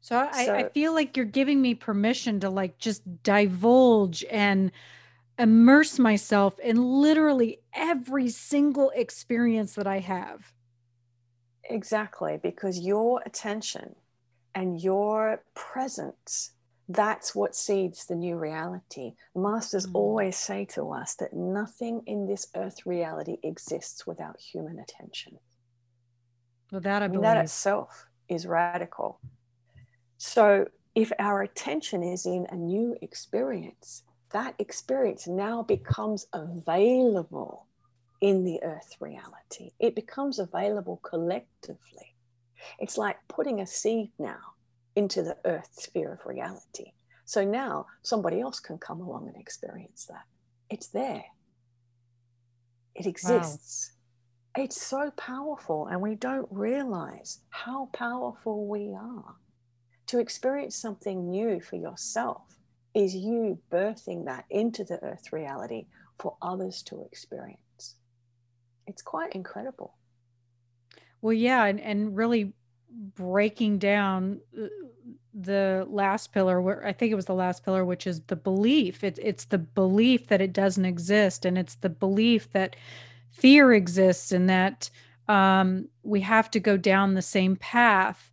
S1: So I, so I, feel like you're giving me permission to like just divulge and immerse myself in literally every single experience that I have.
S2: Exactly, because your attention and your presence that's what seeds the new reality. Masters mm. always say to us that nothing in this earth reality exists without human attention.
S1: Well, that I believe.
S2: that itself is radical. So, if our attention is in a new experience, that experience now becomes available in the earth reality. It becomes available collectively. It's like putting a seed now into the earth sphere of reality. So now somebody else can come along and experience that. It's there, it exists. Wow. It's so powerful, and we don't realize how powerful we are. To experience something new for yourself is you birthing that into the earth reality for others to experience. It's quite incredible.
S1: Well, yeah, and, and really breaking down uh, the last pillar where I think it was the last pillar which is the belief. It's it's the belief that it doesn't exist and it's the belief that fear exists and that um, we have to go down the same path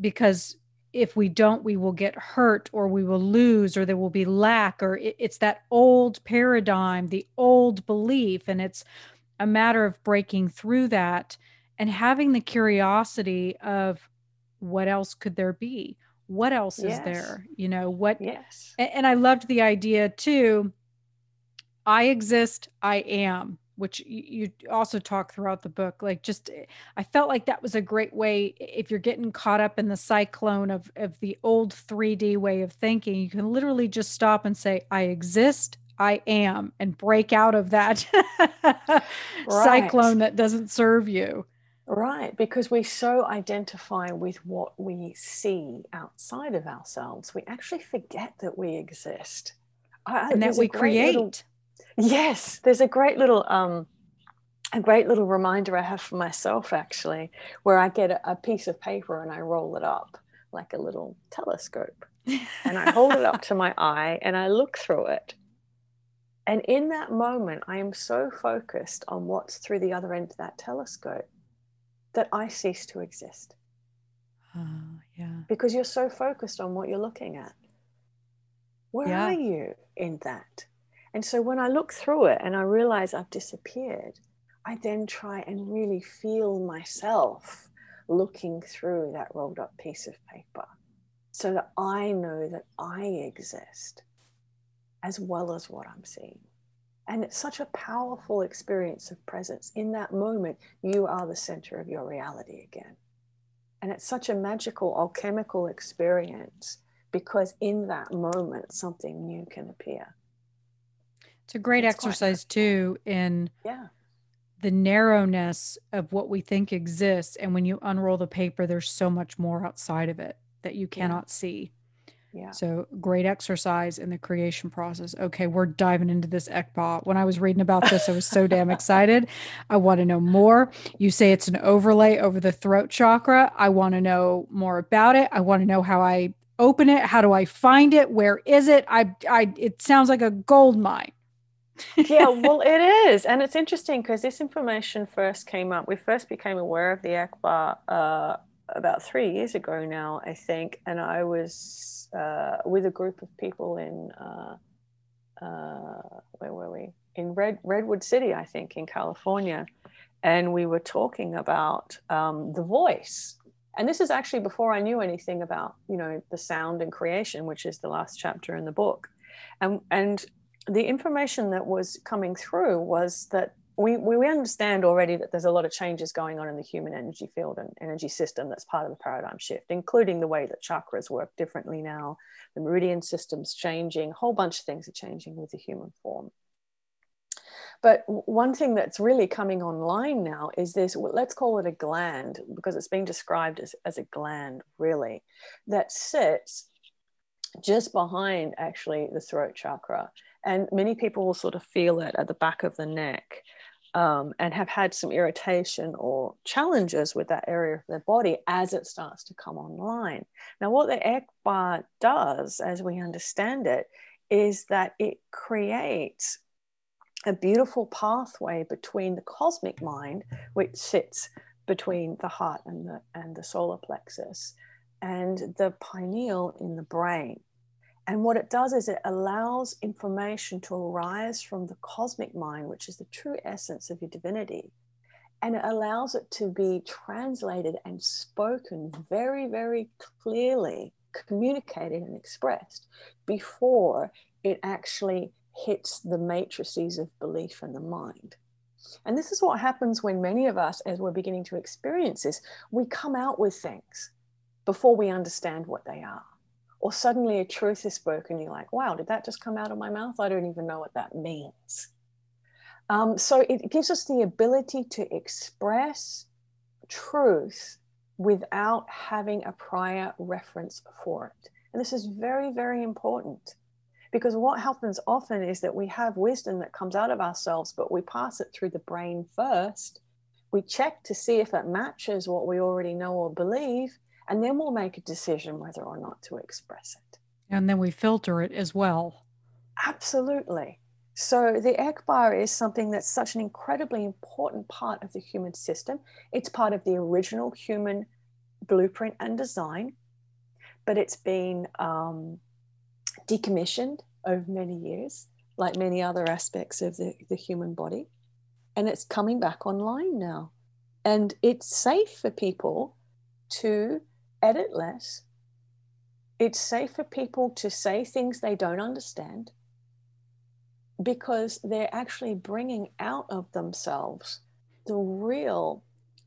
S1: because if we don't we will get hurt or we will lose or there will be lack or it, it's that old paradigm the old belief and it's a matter of breaking through that and having the curiosity of what else could there be what else yes. is there you know what
S2: yes
S1: and, and i loved the idea too i exist i am which you also talk throughout the book like just eh, i felt like that was a great way if you're getting caught up in the cyclone of of the old 3d way of thinking you can literally just stop and say i exist i am and break out of that right. cyclone that doesn't serve you
S2: Right, because we so identify with what we see outside of ourselves, we actually forget that we exist.
S1: and that we create. Little,
S2: yes, there's a great little um, a great little reminder I have for myself actually, where I get a, a piece of paper and I roll it up like a little telescope, and I hold it up to my eye and I look through it. And in that moment, I am so focused on what's through the other end of that telescope that I cease to exist.
S1: Uh, yeah.
S2: Because you're so focused on what you're looking at. Where yeah. are you in that? And so when I look through it and I realize I've disappeared, I then try and really feel myself looking through that rolled up piece of paper so that I know that I exist as well as what I'm seeing. And it's such a powerful experience of presence. In that moment, you are the center of your reality again. And it's such a magical alchemical experience because in that moment, something new can appear.
S1: It's a great it's exercise, too, in
S2: yeah.
S1: the narrowness of what we think exists. And when you unroll the paper, there's so much more outside of it that you cannot yeah. see.
S2: Yeah.
S1: So great exercise in the creation process. Okay, we're diving into this Ekpa. When I was reading about this, I was so damn excited. I want to know more. You say it's an overlay over the throat chakra. I want to know more about it. I want to know how I open it. How do I find it? Where is it? I I it sounds like a gold mine.
S2: yeah, well, it is. And it's interesting because this information first came up. We first became aware of the Ekpa uh, about three years ago now, I think. And I was uh, with a group of people in uh, uh, where were we in Red Redwood City, I think, in California, and we were talking about um, the voice. And this is actually before I knew anything about you know the sound and creation, which is the last chapter in the book, and and the information that was coming through was that we, we understand already that there's a lot of changes going on in the human energy field and energy system that's part of the paradigm shift, including the way that chakras work differently now, the meridian system's changing, a whole bunch of things are changing with the human form. But one thing that's really coming online now is this let's call it a gland, because it's being described as, as a gland, really, that sits just behind actually the throat chakra. And many people will sort of feel it at the back of the neck um, and have had some irritation or challenges with that area of their body as it starts to come online. Now, what the Ekpa does, as we understand it, is that it creates a beautiful pathway between the cosmic mind, which sits between the heart and the, and the solar plexus, and the pineal in the brain. And what it does is it allows information to arise from the cosmic mind, which is the true essence of your divinity. And it allows it to be translated and spoken very, very clearly, communicated and expressed before it actually hits the matrices of belief in the mind. And this is what happens when many of us, as we're beginning to experience this, we come out with things before we understand what they are. Or suddenly a truth is spoken, you're like, wow, did that just come out of my mouth? I don't even know what that means. Um, so it gives us the ability to express truth without having a prior reference for it. And this is very, very important because what happens often is that we have wisdom that comes out of ourselves, but we pass it through the brain first. We check to see if it matches what we already know or believe, and then we'll make a decision whether or not to express it.
S1: And then we filter it as well.
S2: Absolutely. So the EKBA is something that's such an incredibly important part of the human system. It's part of the original human blueprint and design, but it's been um, decommissioned over many years, like many other aspects of the, the human body. And it's coming back online now. And it's safe for people to edit less. It's safe for people to say things they don't understand because they're actually bringing out of themselves the real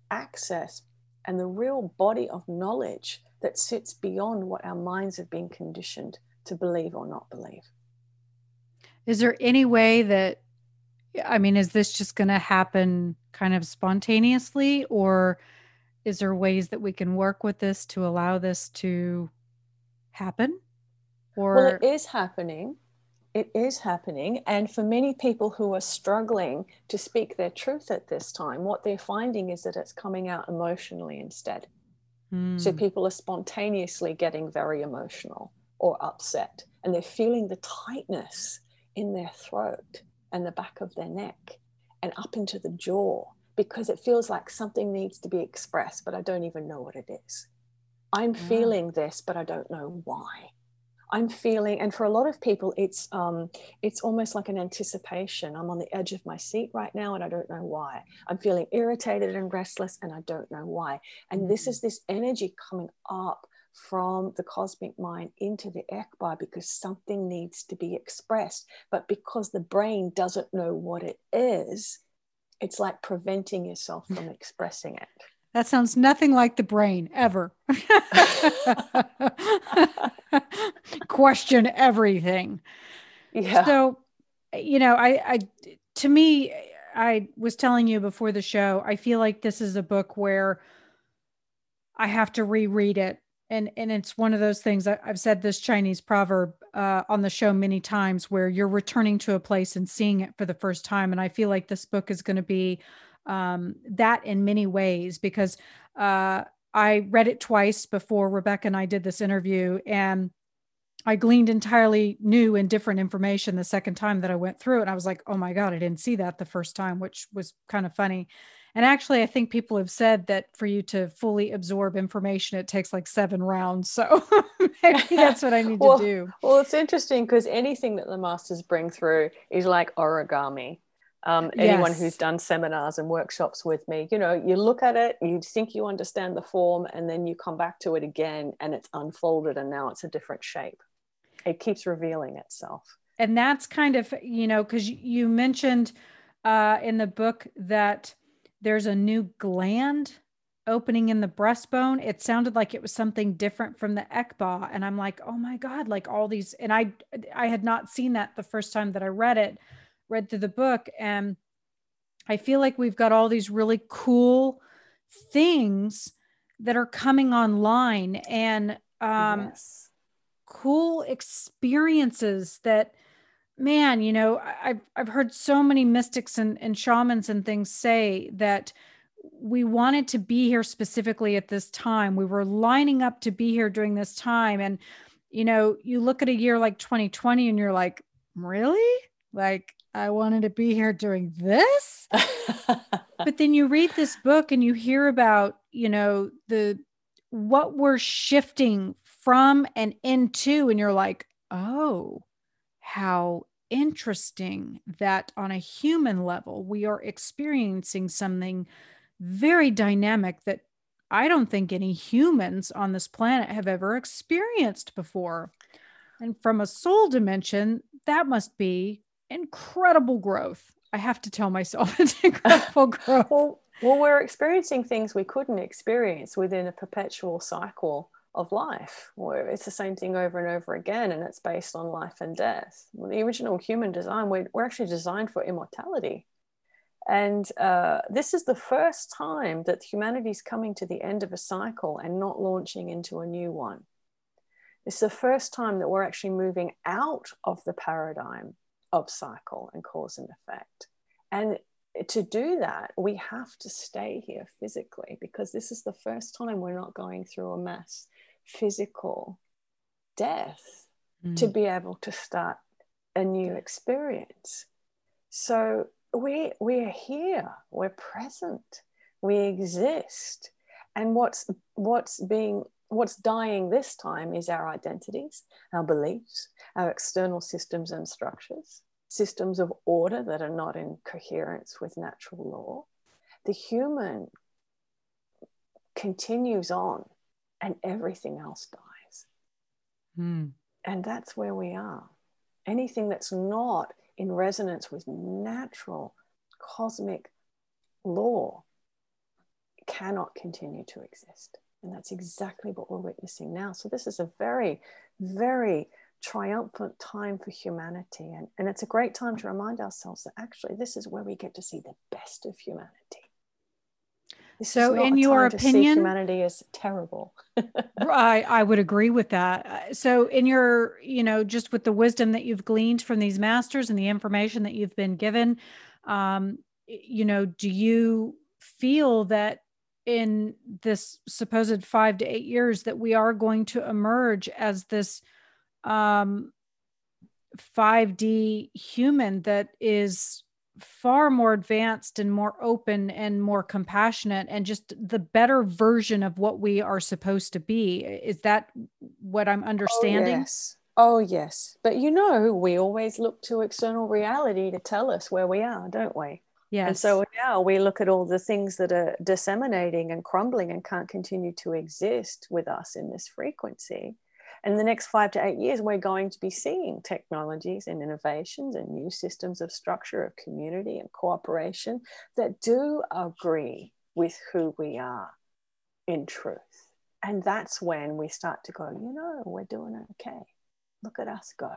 S2: access and the real body of knowledge that sits beyond what our minds have been conditioned to believe or not believe.
S1: Is there any way that, I mean, is this just going to happen kind of spontaneously, or is there ways that we can work with this to allow this to happen?
S2: Or well, it is happening. It is happening. And for many people who are struggling to speak their truth at this time, what they're finding is that it's coming out emotionally instead. Mm. So hmm. people are spontaneously getting very emotional or upset, and they're feeling the tightness in their throat and the back of their neck and up into the jaw because it feels like something needs to be expressed, but I don't even know what it is. I'm yeah. feeling this, but I don't know why. I'm feeling, and for a lot of people, it's um, it's almost like an anticipation. I'm on the edge of my seat right now, and I don't know why. I'm feeling irritated and restless, and I don't know why. And mm-hmm. this is this energy coming up from the cosmic mind into the EKBA because something needs to be expressed. But because the brain doesn't know what it is, it's like preventing yourself from expressing it.
S1: That sounds nothing like the brain ever. Question everything.
S2: Yeah.
S1: So, you know, I, I, to me, I was telling you before the show, I feel like this is a book where I have to reread it and and it's one of those things I, have said this chinese proverb uh, on the show many times where you're returning to a place and seeing it for the first time. And i feel like this book is going to be um, that in many ways because uh, i read it twice before rebecca and i did this interview and i gleaned entirely new and different information the second time that i went through it. And i was like oh my god i didn't see that the first time which was kind of funny and actually, I think people have said that for you to fully absorb information, it takes like seven rounds. So maybe that's what I need
S2: well,
S1: to do.
S2: Well, it's interesting because anything that the masters bring through is like origami. Um, anyone yes. who's done seminars and workshops with me, you know, you look at it, you think you understand the form, and then you come back to it again and it's unfolded and now it's a different shape. It keeps revealing itself.
S1: And that's kind of, you know, because you mentioned uh, in the book that there's a new gland opening in the breastbone. It sounded like it was something different from the EKBA. And I'm like, oh my God, like all these. And I I had not seen that the first time that I read it, read through the book. And I feel like we've got all these really cool things that are coming online and um yes. cool experiences that man, you know, I've I've heard so many mystics and, and shamans and things say that we wanted to be here specifically at this time. We were lining up to be here during this time. And, you know, you look at a year like 2020 and you're like, really? Like, I wanted to be here during this. but then you read this book and you hear about, you know, the what we're shifting from and into, and you're like, oh, how interesting that on a human level, we are experiencing something very dynamic that I don't think any humans on this planet have ever experienced before. And from a soul dimension, that must be incredible growth. I have to tell myself it's incredible growth.
S2: well, well, we're experiencing things we couldn't experience within a perpetual cycle of life, where it's the same thing over and over again, and it's based on life and death. Well, the original human design, we're, we're actually designed for immortality. And uh, this is the first time that humanity is coming to the end of a cycle and not launching into a new one. It's the first time that we're actually moving out of the paradigm of cycle and cause and effect. And to do that, we have to stay here physically because this is the first time we're not going through a mass physical death mm. to be able to start a new experience. So we we're here, we're present, we exist. And what's what's being what's dying this time is our identities, our beliefs, our external systems and structures, systems of order that are not in coherence with natural law. The human continues on and everything else dies.
S1: Mm.
S2: And that's where we are. Anything that's not in resonance with natural cosmic law cannot continue to exist. And that's exactly what we're witnessing now. So, this is a very, very triumphant time for humanity. And, and it's a great time to remind ourselves that actually this is where we get to see the best of humanity. This
S1: so, in your opinion,
S2: humanity is terrible.
S1: I, I would agree with that. Uh, so, in your, you know, just with the wisdom that you've gleaned from these masters and the information that you've been given, um, you know, do you feel that in this supposed five to eight years that we are going to emerge as this um, 5D human that is far more advanced and more open and more compassionate and just the better version of what we are supposed to be. Is that what I'm oh, understanding?
S2: Oh, yes. Oh, yes. But you know, we always look to external reality to tell us where we are, don't we?
S1: Yes.
S2: And so now we look at all the things that are disseminating and crumbling and can't continue to exist with us in this frequency. And the next five to eight years, we're going to be seeing technologies and innovations and new systems of structure of community and cooperation that do agree with who we are in truth. And that's when we start to go, you know, we're doing okay. Look at us go.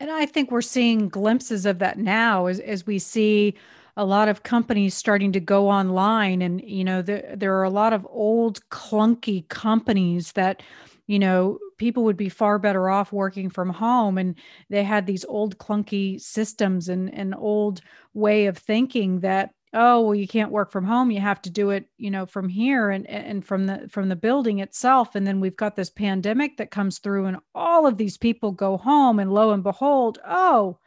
S1: And I think we're seeing glimpses of that now as, as we see a lot of companies starting to go online. And, you know, there, there are a lot of old, clunky companies that you know, people would be far better off working from home. And they had these old clunky systems and an old way of thinking that, oh, well, you can't work from home. You have to do it, you know, from here and, and from the from the building itself. And then we've got this pandemic that comes through and all of these people go home and lo and behold, oh,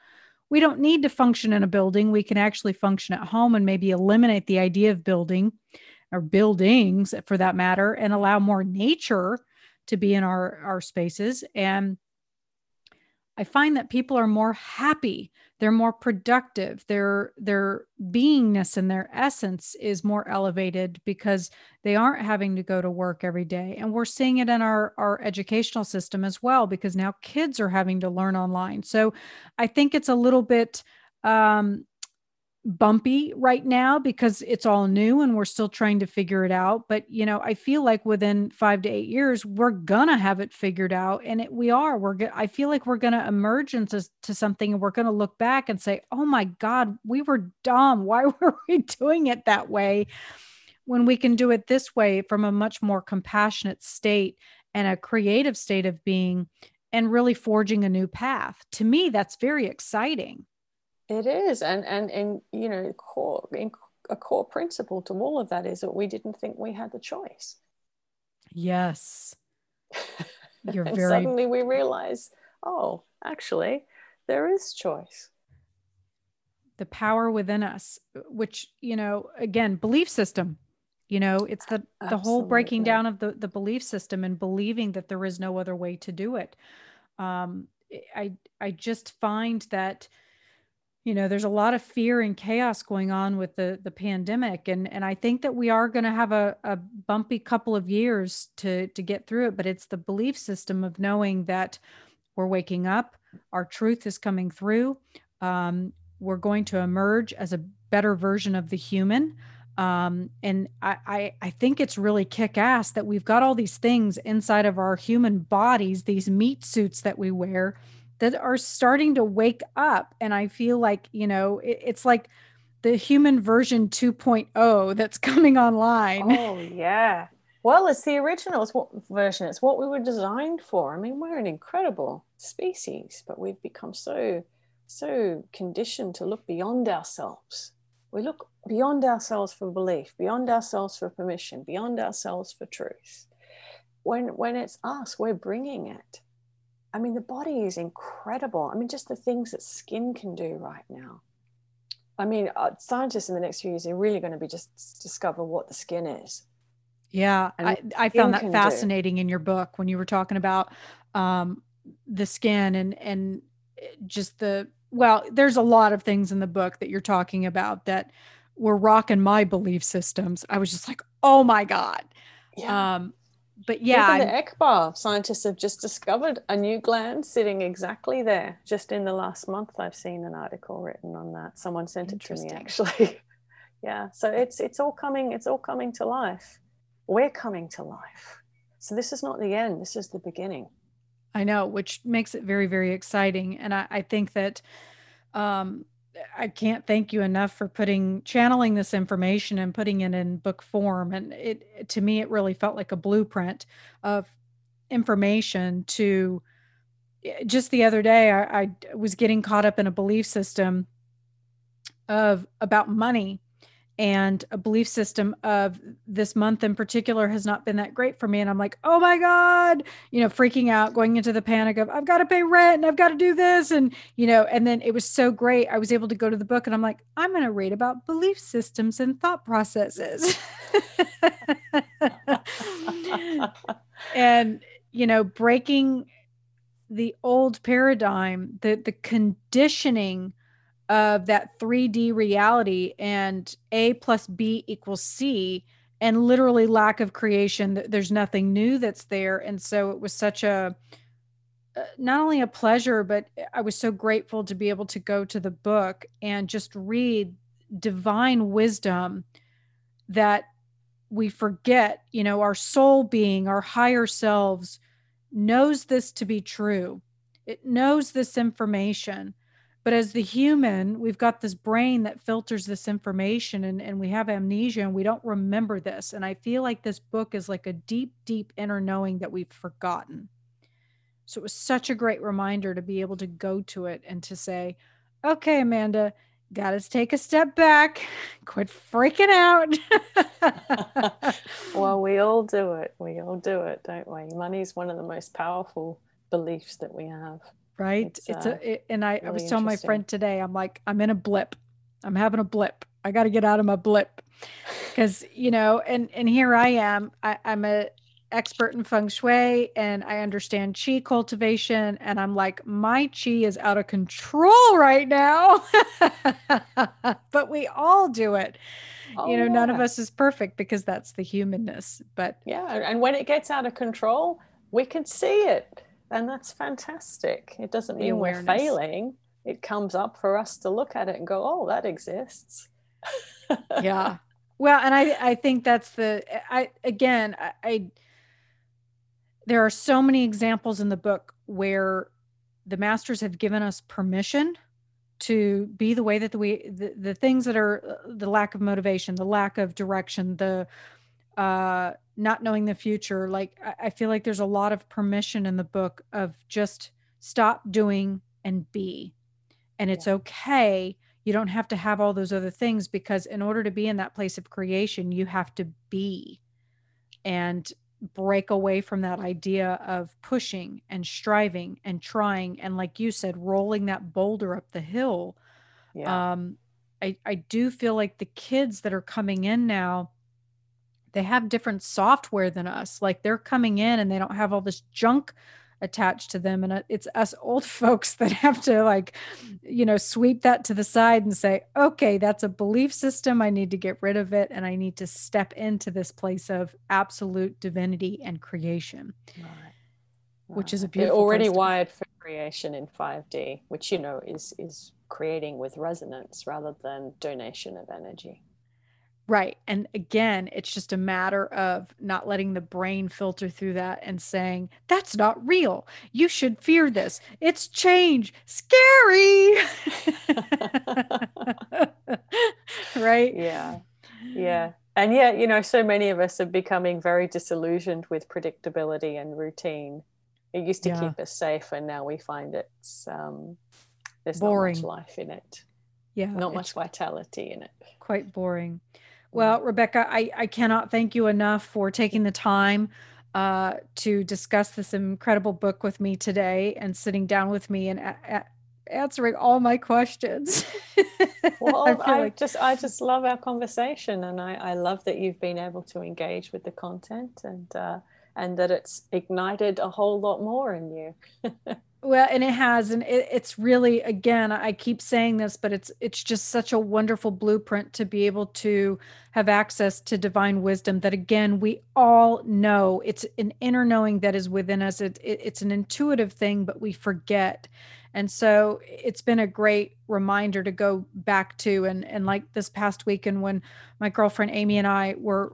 S1: we don't need to function in a building. We can actually function at home and maybe eliminate the idea of building or buildings for that matter and allow more nature to be in our our spaces. And i find that people are more happy they're more productive their their beingness and their essence is more elevated because they aren't having to go to work every day. And we're seeing it in our our educational system as well because now kids are having to learn online. So i think it's a little bit um, bumpy right now because it's all new and we're still trying to figure it out but you know i feel like within 5 to 8 years we're gonna have it figured out and it, we are we're go- i feel like we're gonna emerge into to something and we're gonna look back and say oh my god we were dumb. Why were we doing it that way? When we can do it this way from a much more compassionate state and a creative state of being and really forging a new path. To me that's very exciting
S2: it is, and and and you know, core in, a core principle to all of that is that we didn't think we had the choice.
S1: Yes. You're
S2: and
S1: very
S2: suddenly we realize, oh, actually, there is choice.
S1: the power within us, which, you know, again, belief system. You know, it's the the whole breaking down of the the belief system and believing that there is no other way to do it. Um, I I just find that you know there's a lot of fear and chaos going on with the the pandemic and and i think that we are going to have a, a bumpy couple of years to to get through it but it's the belief system of knowing that we're waking up our truth is coming through um, we're going to emerge as a better version of the human um, and I, I i think it's really kick-ass that we've got all these things inside of our human bodies these meat suits that we wear that are starting to wake up and i feel like you know it, it's like the human version 2.0 that's coming online
S2: Oh, yeah. Well, it's the original version. It's what we were designed for. I mean, we're an incredible species, but we've become so, so conditioned to look beyond ourselves. We look beyond ourselves for belief, beyond ourselves for permission, beyond ourselves for truth. When, when it's us, we're bringing it. I mean, the body is incredible. I mean, just the things that skin can do right now. I mean, uh, scientists in the next few years are really going to be just discover what the skin is.
S1: yeah I, I found that
S2: can do.
S1: fascinating in your book when you were talking about um, the skin and and eh, just the well there's a lot of things in the book that you're talking about that were rocking my belief systems i was just like oh my god
S2: Yeah.
S1: um but yeah
S2: Even the ECBA scientists have just discovered a new gland sitting exactly there. Just in the last month, I've seen an article written on that. Someone sent it to me actually. yeah. So it's it's all coming. It's all coming to life. We're coming to life. So this is not the end. This is the beginning.
S1: I know, which makes it very, very exciting. And I, I think that um, I can't thank you enough for putting channeling this information and putting it in book form. And it to me, it really felt like a blueprint of information to eh, just the other day I, I was getting caught up in a belief system of about money and a belief system of this month in particular has not been that great for me. And i'm like oh my god you know freaking out going into the panic of i've got to pay rent and i've got to do this. And you know and then it was so great. I was able to go to the book and i'm like i'm going to read about belief systems and thought processes. And you know breaking the old paradigm the the conditioning of that 3D reality and A plus B equals C and literally lack of creation. There's nothing new that's there. And so it was such a uh, not only a pleasure but I was so grateful to be able to go to the book and just read divine wisdom that we forget you know our soul being our higher selves knows this to be true. It knows this information but as the human we've got this brain that filters this information and, and we have amnesia and we don't remember this and i feel like this book is like a deep deep inner knowing that we've forgotten so it was such a great reminder to be able to go to it and to say okay amanda gotta take a step back quit freaking out
S2: well, we all do it. We all do it, don't we? Money's one of the most powerful beliefs that we have.
S1: Right?
S2: It's,
S1: it's,
S2: uh,
S1: a it, and I, I was telling my friend today i'm like i'm in a blip. I'm having a blip. I got to get out of my blip. Because you know and and here i am I, i'm a expert in feng shui and i understand chi cultivation and i'm like my chi is out of control right now. But we all do it.
S2: Oh,
S1: you know none of us is perfect because that's the humanness but
S2: Yeah, and when it gets out of control, we can see it, and that's fantastic. It doesn't
S1: The
S2: mean we're failing. It comes up for us to look at it and go, "Oh, that exists."
S1: yeah well and i i think that's the i again I, I there are so many examples in the book where the masters have given us permission to be the way that we the, the things that are uh, the lack of motivation the lack of direction the uh not knowing the future like I, I feel like there's a lot of permission in the book of just stop doing and be. And it's okay. You don't have to have all those other things because in order to be in that place of creation you have to be and break away from that idea of pushing and striving and trying and like you said rolling that boulder up the hill. Yeah. um i i do feel like the kids that are coming in now they have different software than us. Like they're coming in and they don't have all this junk attached to them. And uh, it's us old folks that have to like you know sweep that to the side and say okay that's a belief system. I need to get rid of it and i need to step into this place of absolute divinity and creation. Right. which is a beautiful
S2: They're already wired for creation in 5d which you know is is creating with resonance rather than donation of energy
S1: Right. And again, it's just a matter of not letting the brain filter through that and saying, that's not real. You should fear this. It's change. Scary. right?
S2: Yeah. Yeah. And yet, you know, so many of us are becoming very disillusioned with predictability and routine. It used to yeah. keep us safe, and now we find it's um, there's boring. not much life in it. Yeah, not much vitality in it.
S1: Quite boring. Well, Rebecca, I, I cannot thank you enough for taking the time uh, to discuss this incredible book with me today and sitting down with me and a- a- answering all my questions.
S2: well, I, I like... just I just love our conversation, and I, I love that you've been able to engage with the content and uh, and that it's ignited a whole lot more in you.
S1: well and it has and it, it's really again i keep saying this but it's it's just such a wonderful blueprint to be able to have access to divine wisdom that again we all know. It's an inner knowing that is within us. It, it, it's an intuitive thing but we forget. And so it's been a great reminder to go back to and and like this past weekend when my girlfriend amy and i were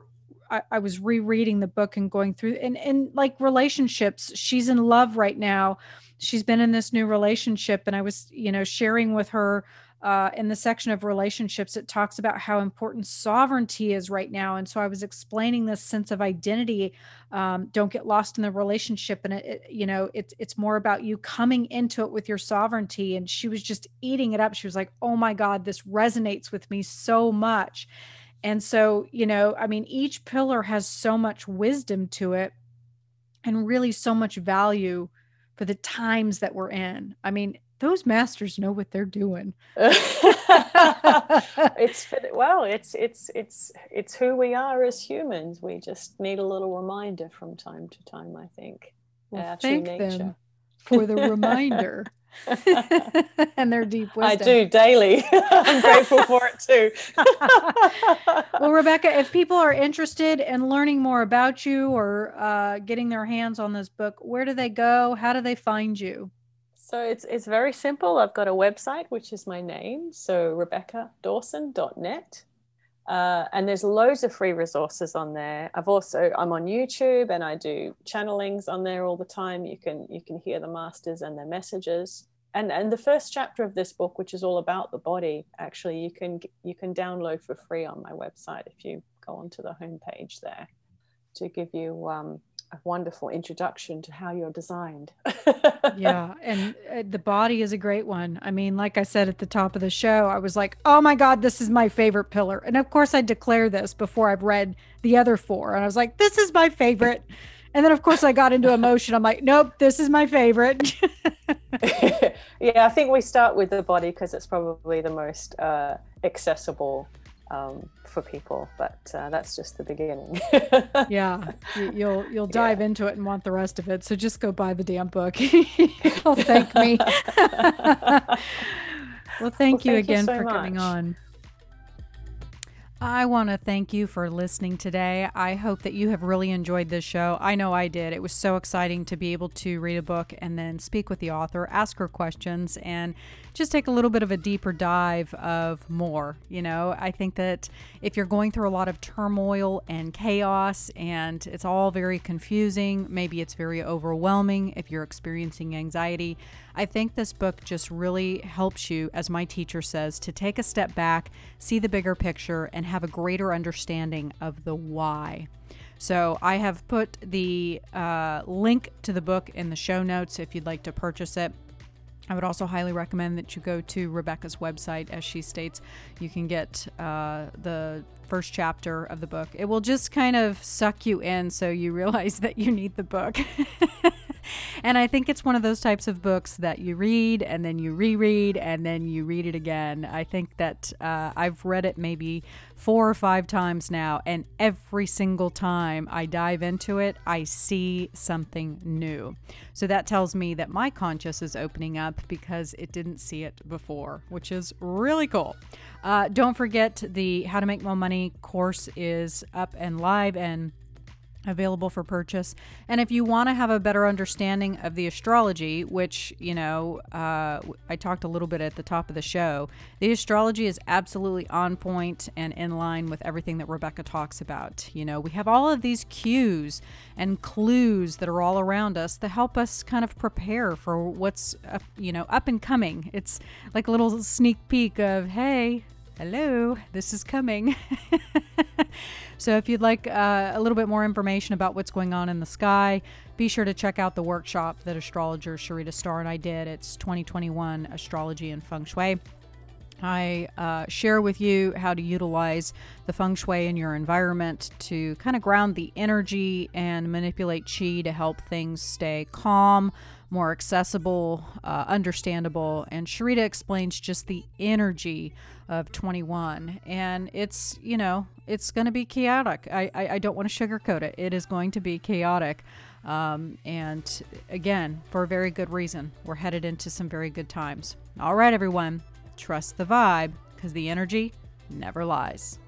S1: I, I was rereading the book and going through and and like relationships she's in love right now she's been in this new relationship and i was you know sharing with her uh, in the section of relationships it talks about how important sovereignty is right now and so i was explaining this sense of identity um, don't get lost in the relationship and it, it, you know it's it's more about you coming into it with your sovereignty and she was just eating it up. She was like oh my god this resonates with me so much. And so you know i mean each pillar has so much wisdom to it and really so much value for the times that we're in. I mean, those masters know what they're doing.
S2: it's well, it's it's it's it's who we are as humans. We just need a little reminder from time to time. I think.
S1: Well, thank them for the reminder. and their deep wisdom.
S2: I do daily. I'm grateful for it too.
S1: well, Rebecca, if people are interested in learning more about you or uh, getting their hands on this book, where do they go? How do they find you?
S2: So it's it's very simple. I've got a website which is my name, so rebeccadawson.net. Uh, and there's loads of free resources on there. I've also I'm on YouTube and I do channelings on there all the time. You can you can hear the masters and their messages. And and the first chapter of this book, which is all about the body, actually you can you can download for free on my website if you go onto the homepage there to give you um, a wonderful introduction to how you're designed.
S1: yeah, and uh, the body is a great one. I mean, like I said at the top of the show, I was like, "Oh my god, this is my favorite pillar." And of course, I declare this before I've read the other four, and I was like, "This is my favorite." And then, of course, I got into emotion. I'm like, "Nope, this is my favorite."
S2: yeah, I think we start with the body because it's probably the most uh, accessible um, for people. But uh, that's just the beginning.
S1: yeah, you'll you'll dive yeah. into it and want the rest of it. So just go buy the damn book. You'll thank me. well, thank well, you thank again you so for much. coming on. I want to thank you for listening today. I hope that you have really enjoyed this show. I know I did. It was so exciting to be able to read a book and then speak with the author, ask her questions, and just take a little bit of a deeper dive of more. You know, I think that if you're going through a lot of turmoil and chaos and it's all very confusing, maybe it's very overwhelming if you're experiencing anxiety, I think this book just really helps you, as my teacher says, to take a step back, see the bigger picture, and have a greater understanding of the why. So I have put the uh, link to the book in the show notes if you'd like to purchase it. I would also highly recommend that you go to Rebecca's website. As she states, you can get uh, the first chapter of the book. It will just kind of suck you in so you realize that you need the book. and I think it's one of those types of books that you read and then you reread and then you read it again. I think that uh, I've read it maybe four or five times now, and every single time I dive into it, I see something new. So that tells me that my conscious is opening up because it didn't see it before, which is really cool. Uh, don't forget the How to Make More Money course is up and live and available for purchase. And if you want to have a better understanding of the astrology, which, you know, uh, I talked a little bit at the top of the show, the astrology is absolutely on point and in line with everything that Rebecca talks about. You know, we have all of these cues and clues that are all around us that help us kind of prepare for what's, you know, up and coming. It's like a little sneak peek of, hey, hello, this is coming. so, if you'd like uh, a little bit more information about what's going on in the sky, be sure to check out the workshop that astrologer Sharita Starr and I did. It's 2021 Astrology and Feng Shui. I uh, share with you how to utilize the feng shui in your environment to kind of ground the energy and manipulate chi to help things stay calm, more accessible, uh, understandable. And Sharita explains just the energy of 21. And it's, you know, it's going to be chaotic. I, I, I don't want to sugarcoat it. It is going to be chaotic. Um, and again, for a very good reason. We're headed into some very good times. All right, everyone, trust the vibe because the energy never lies.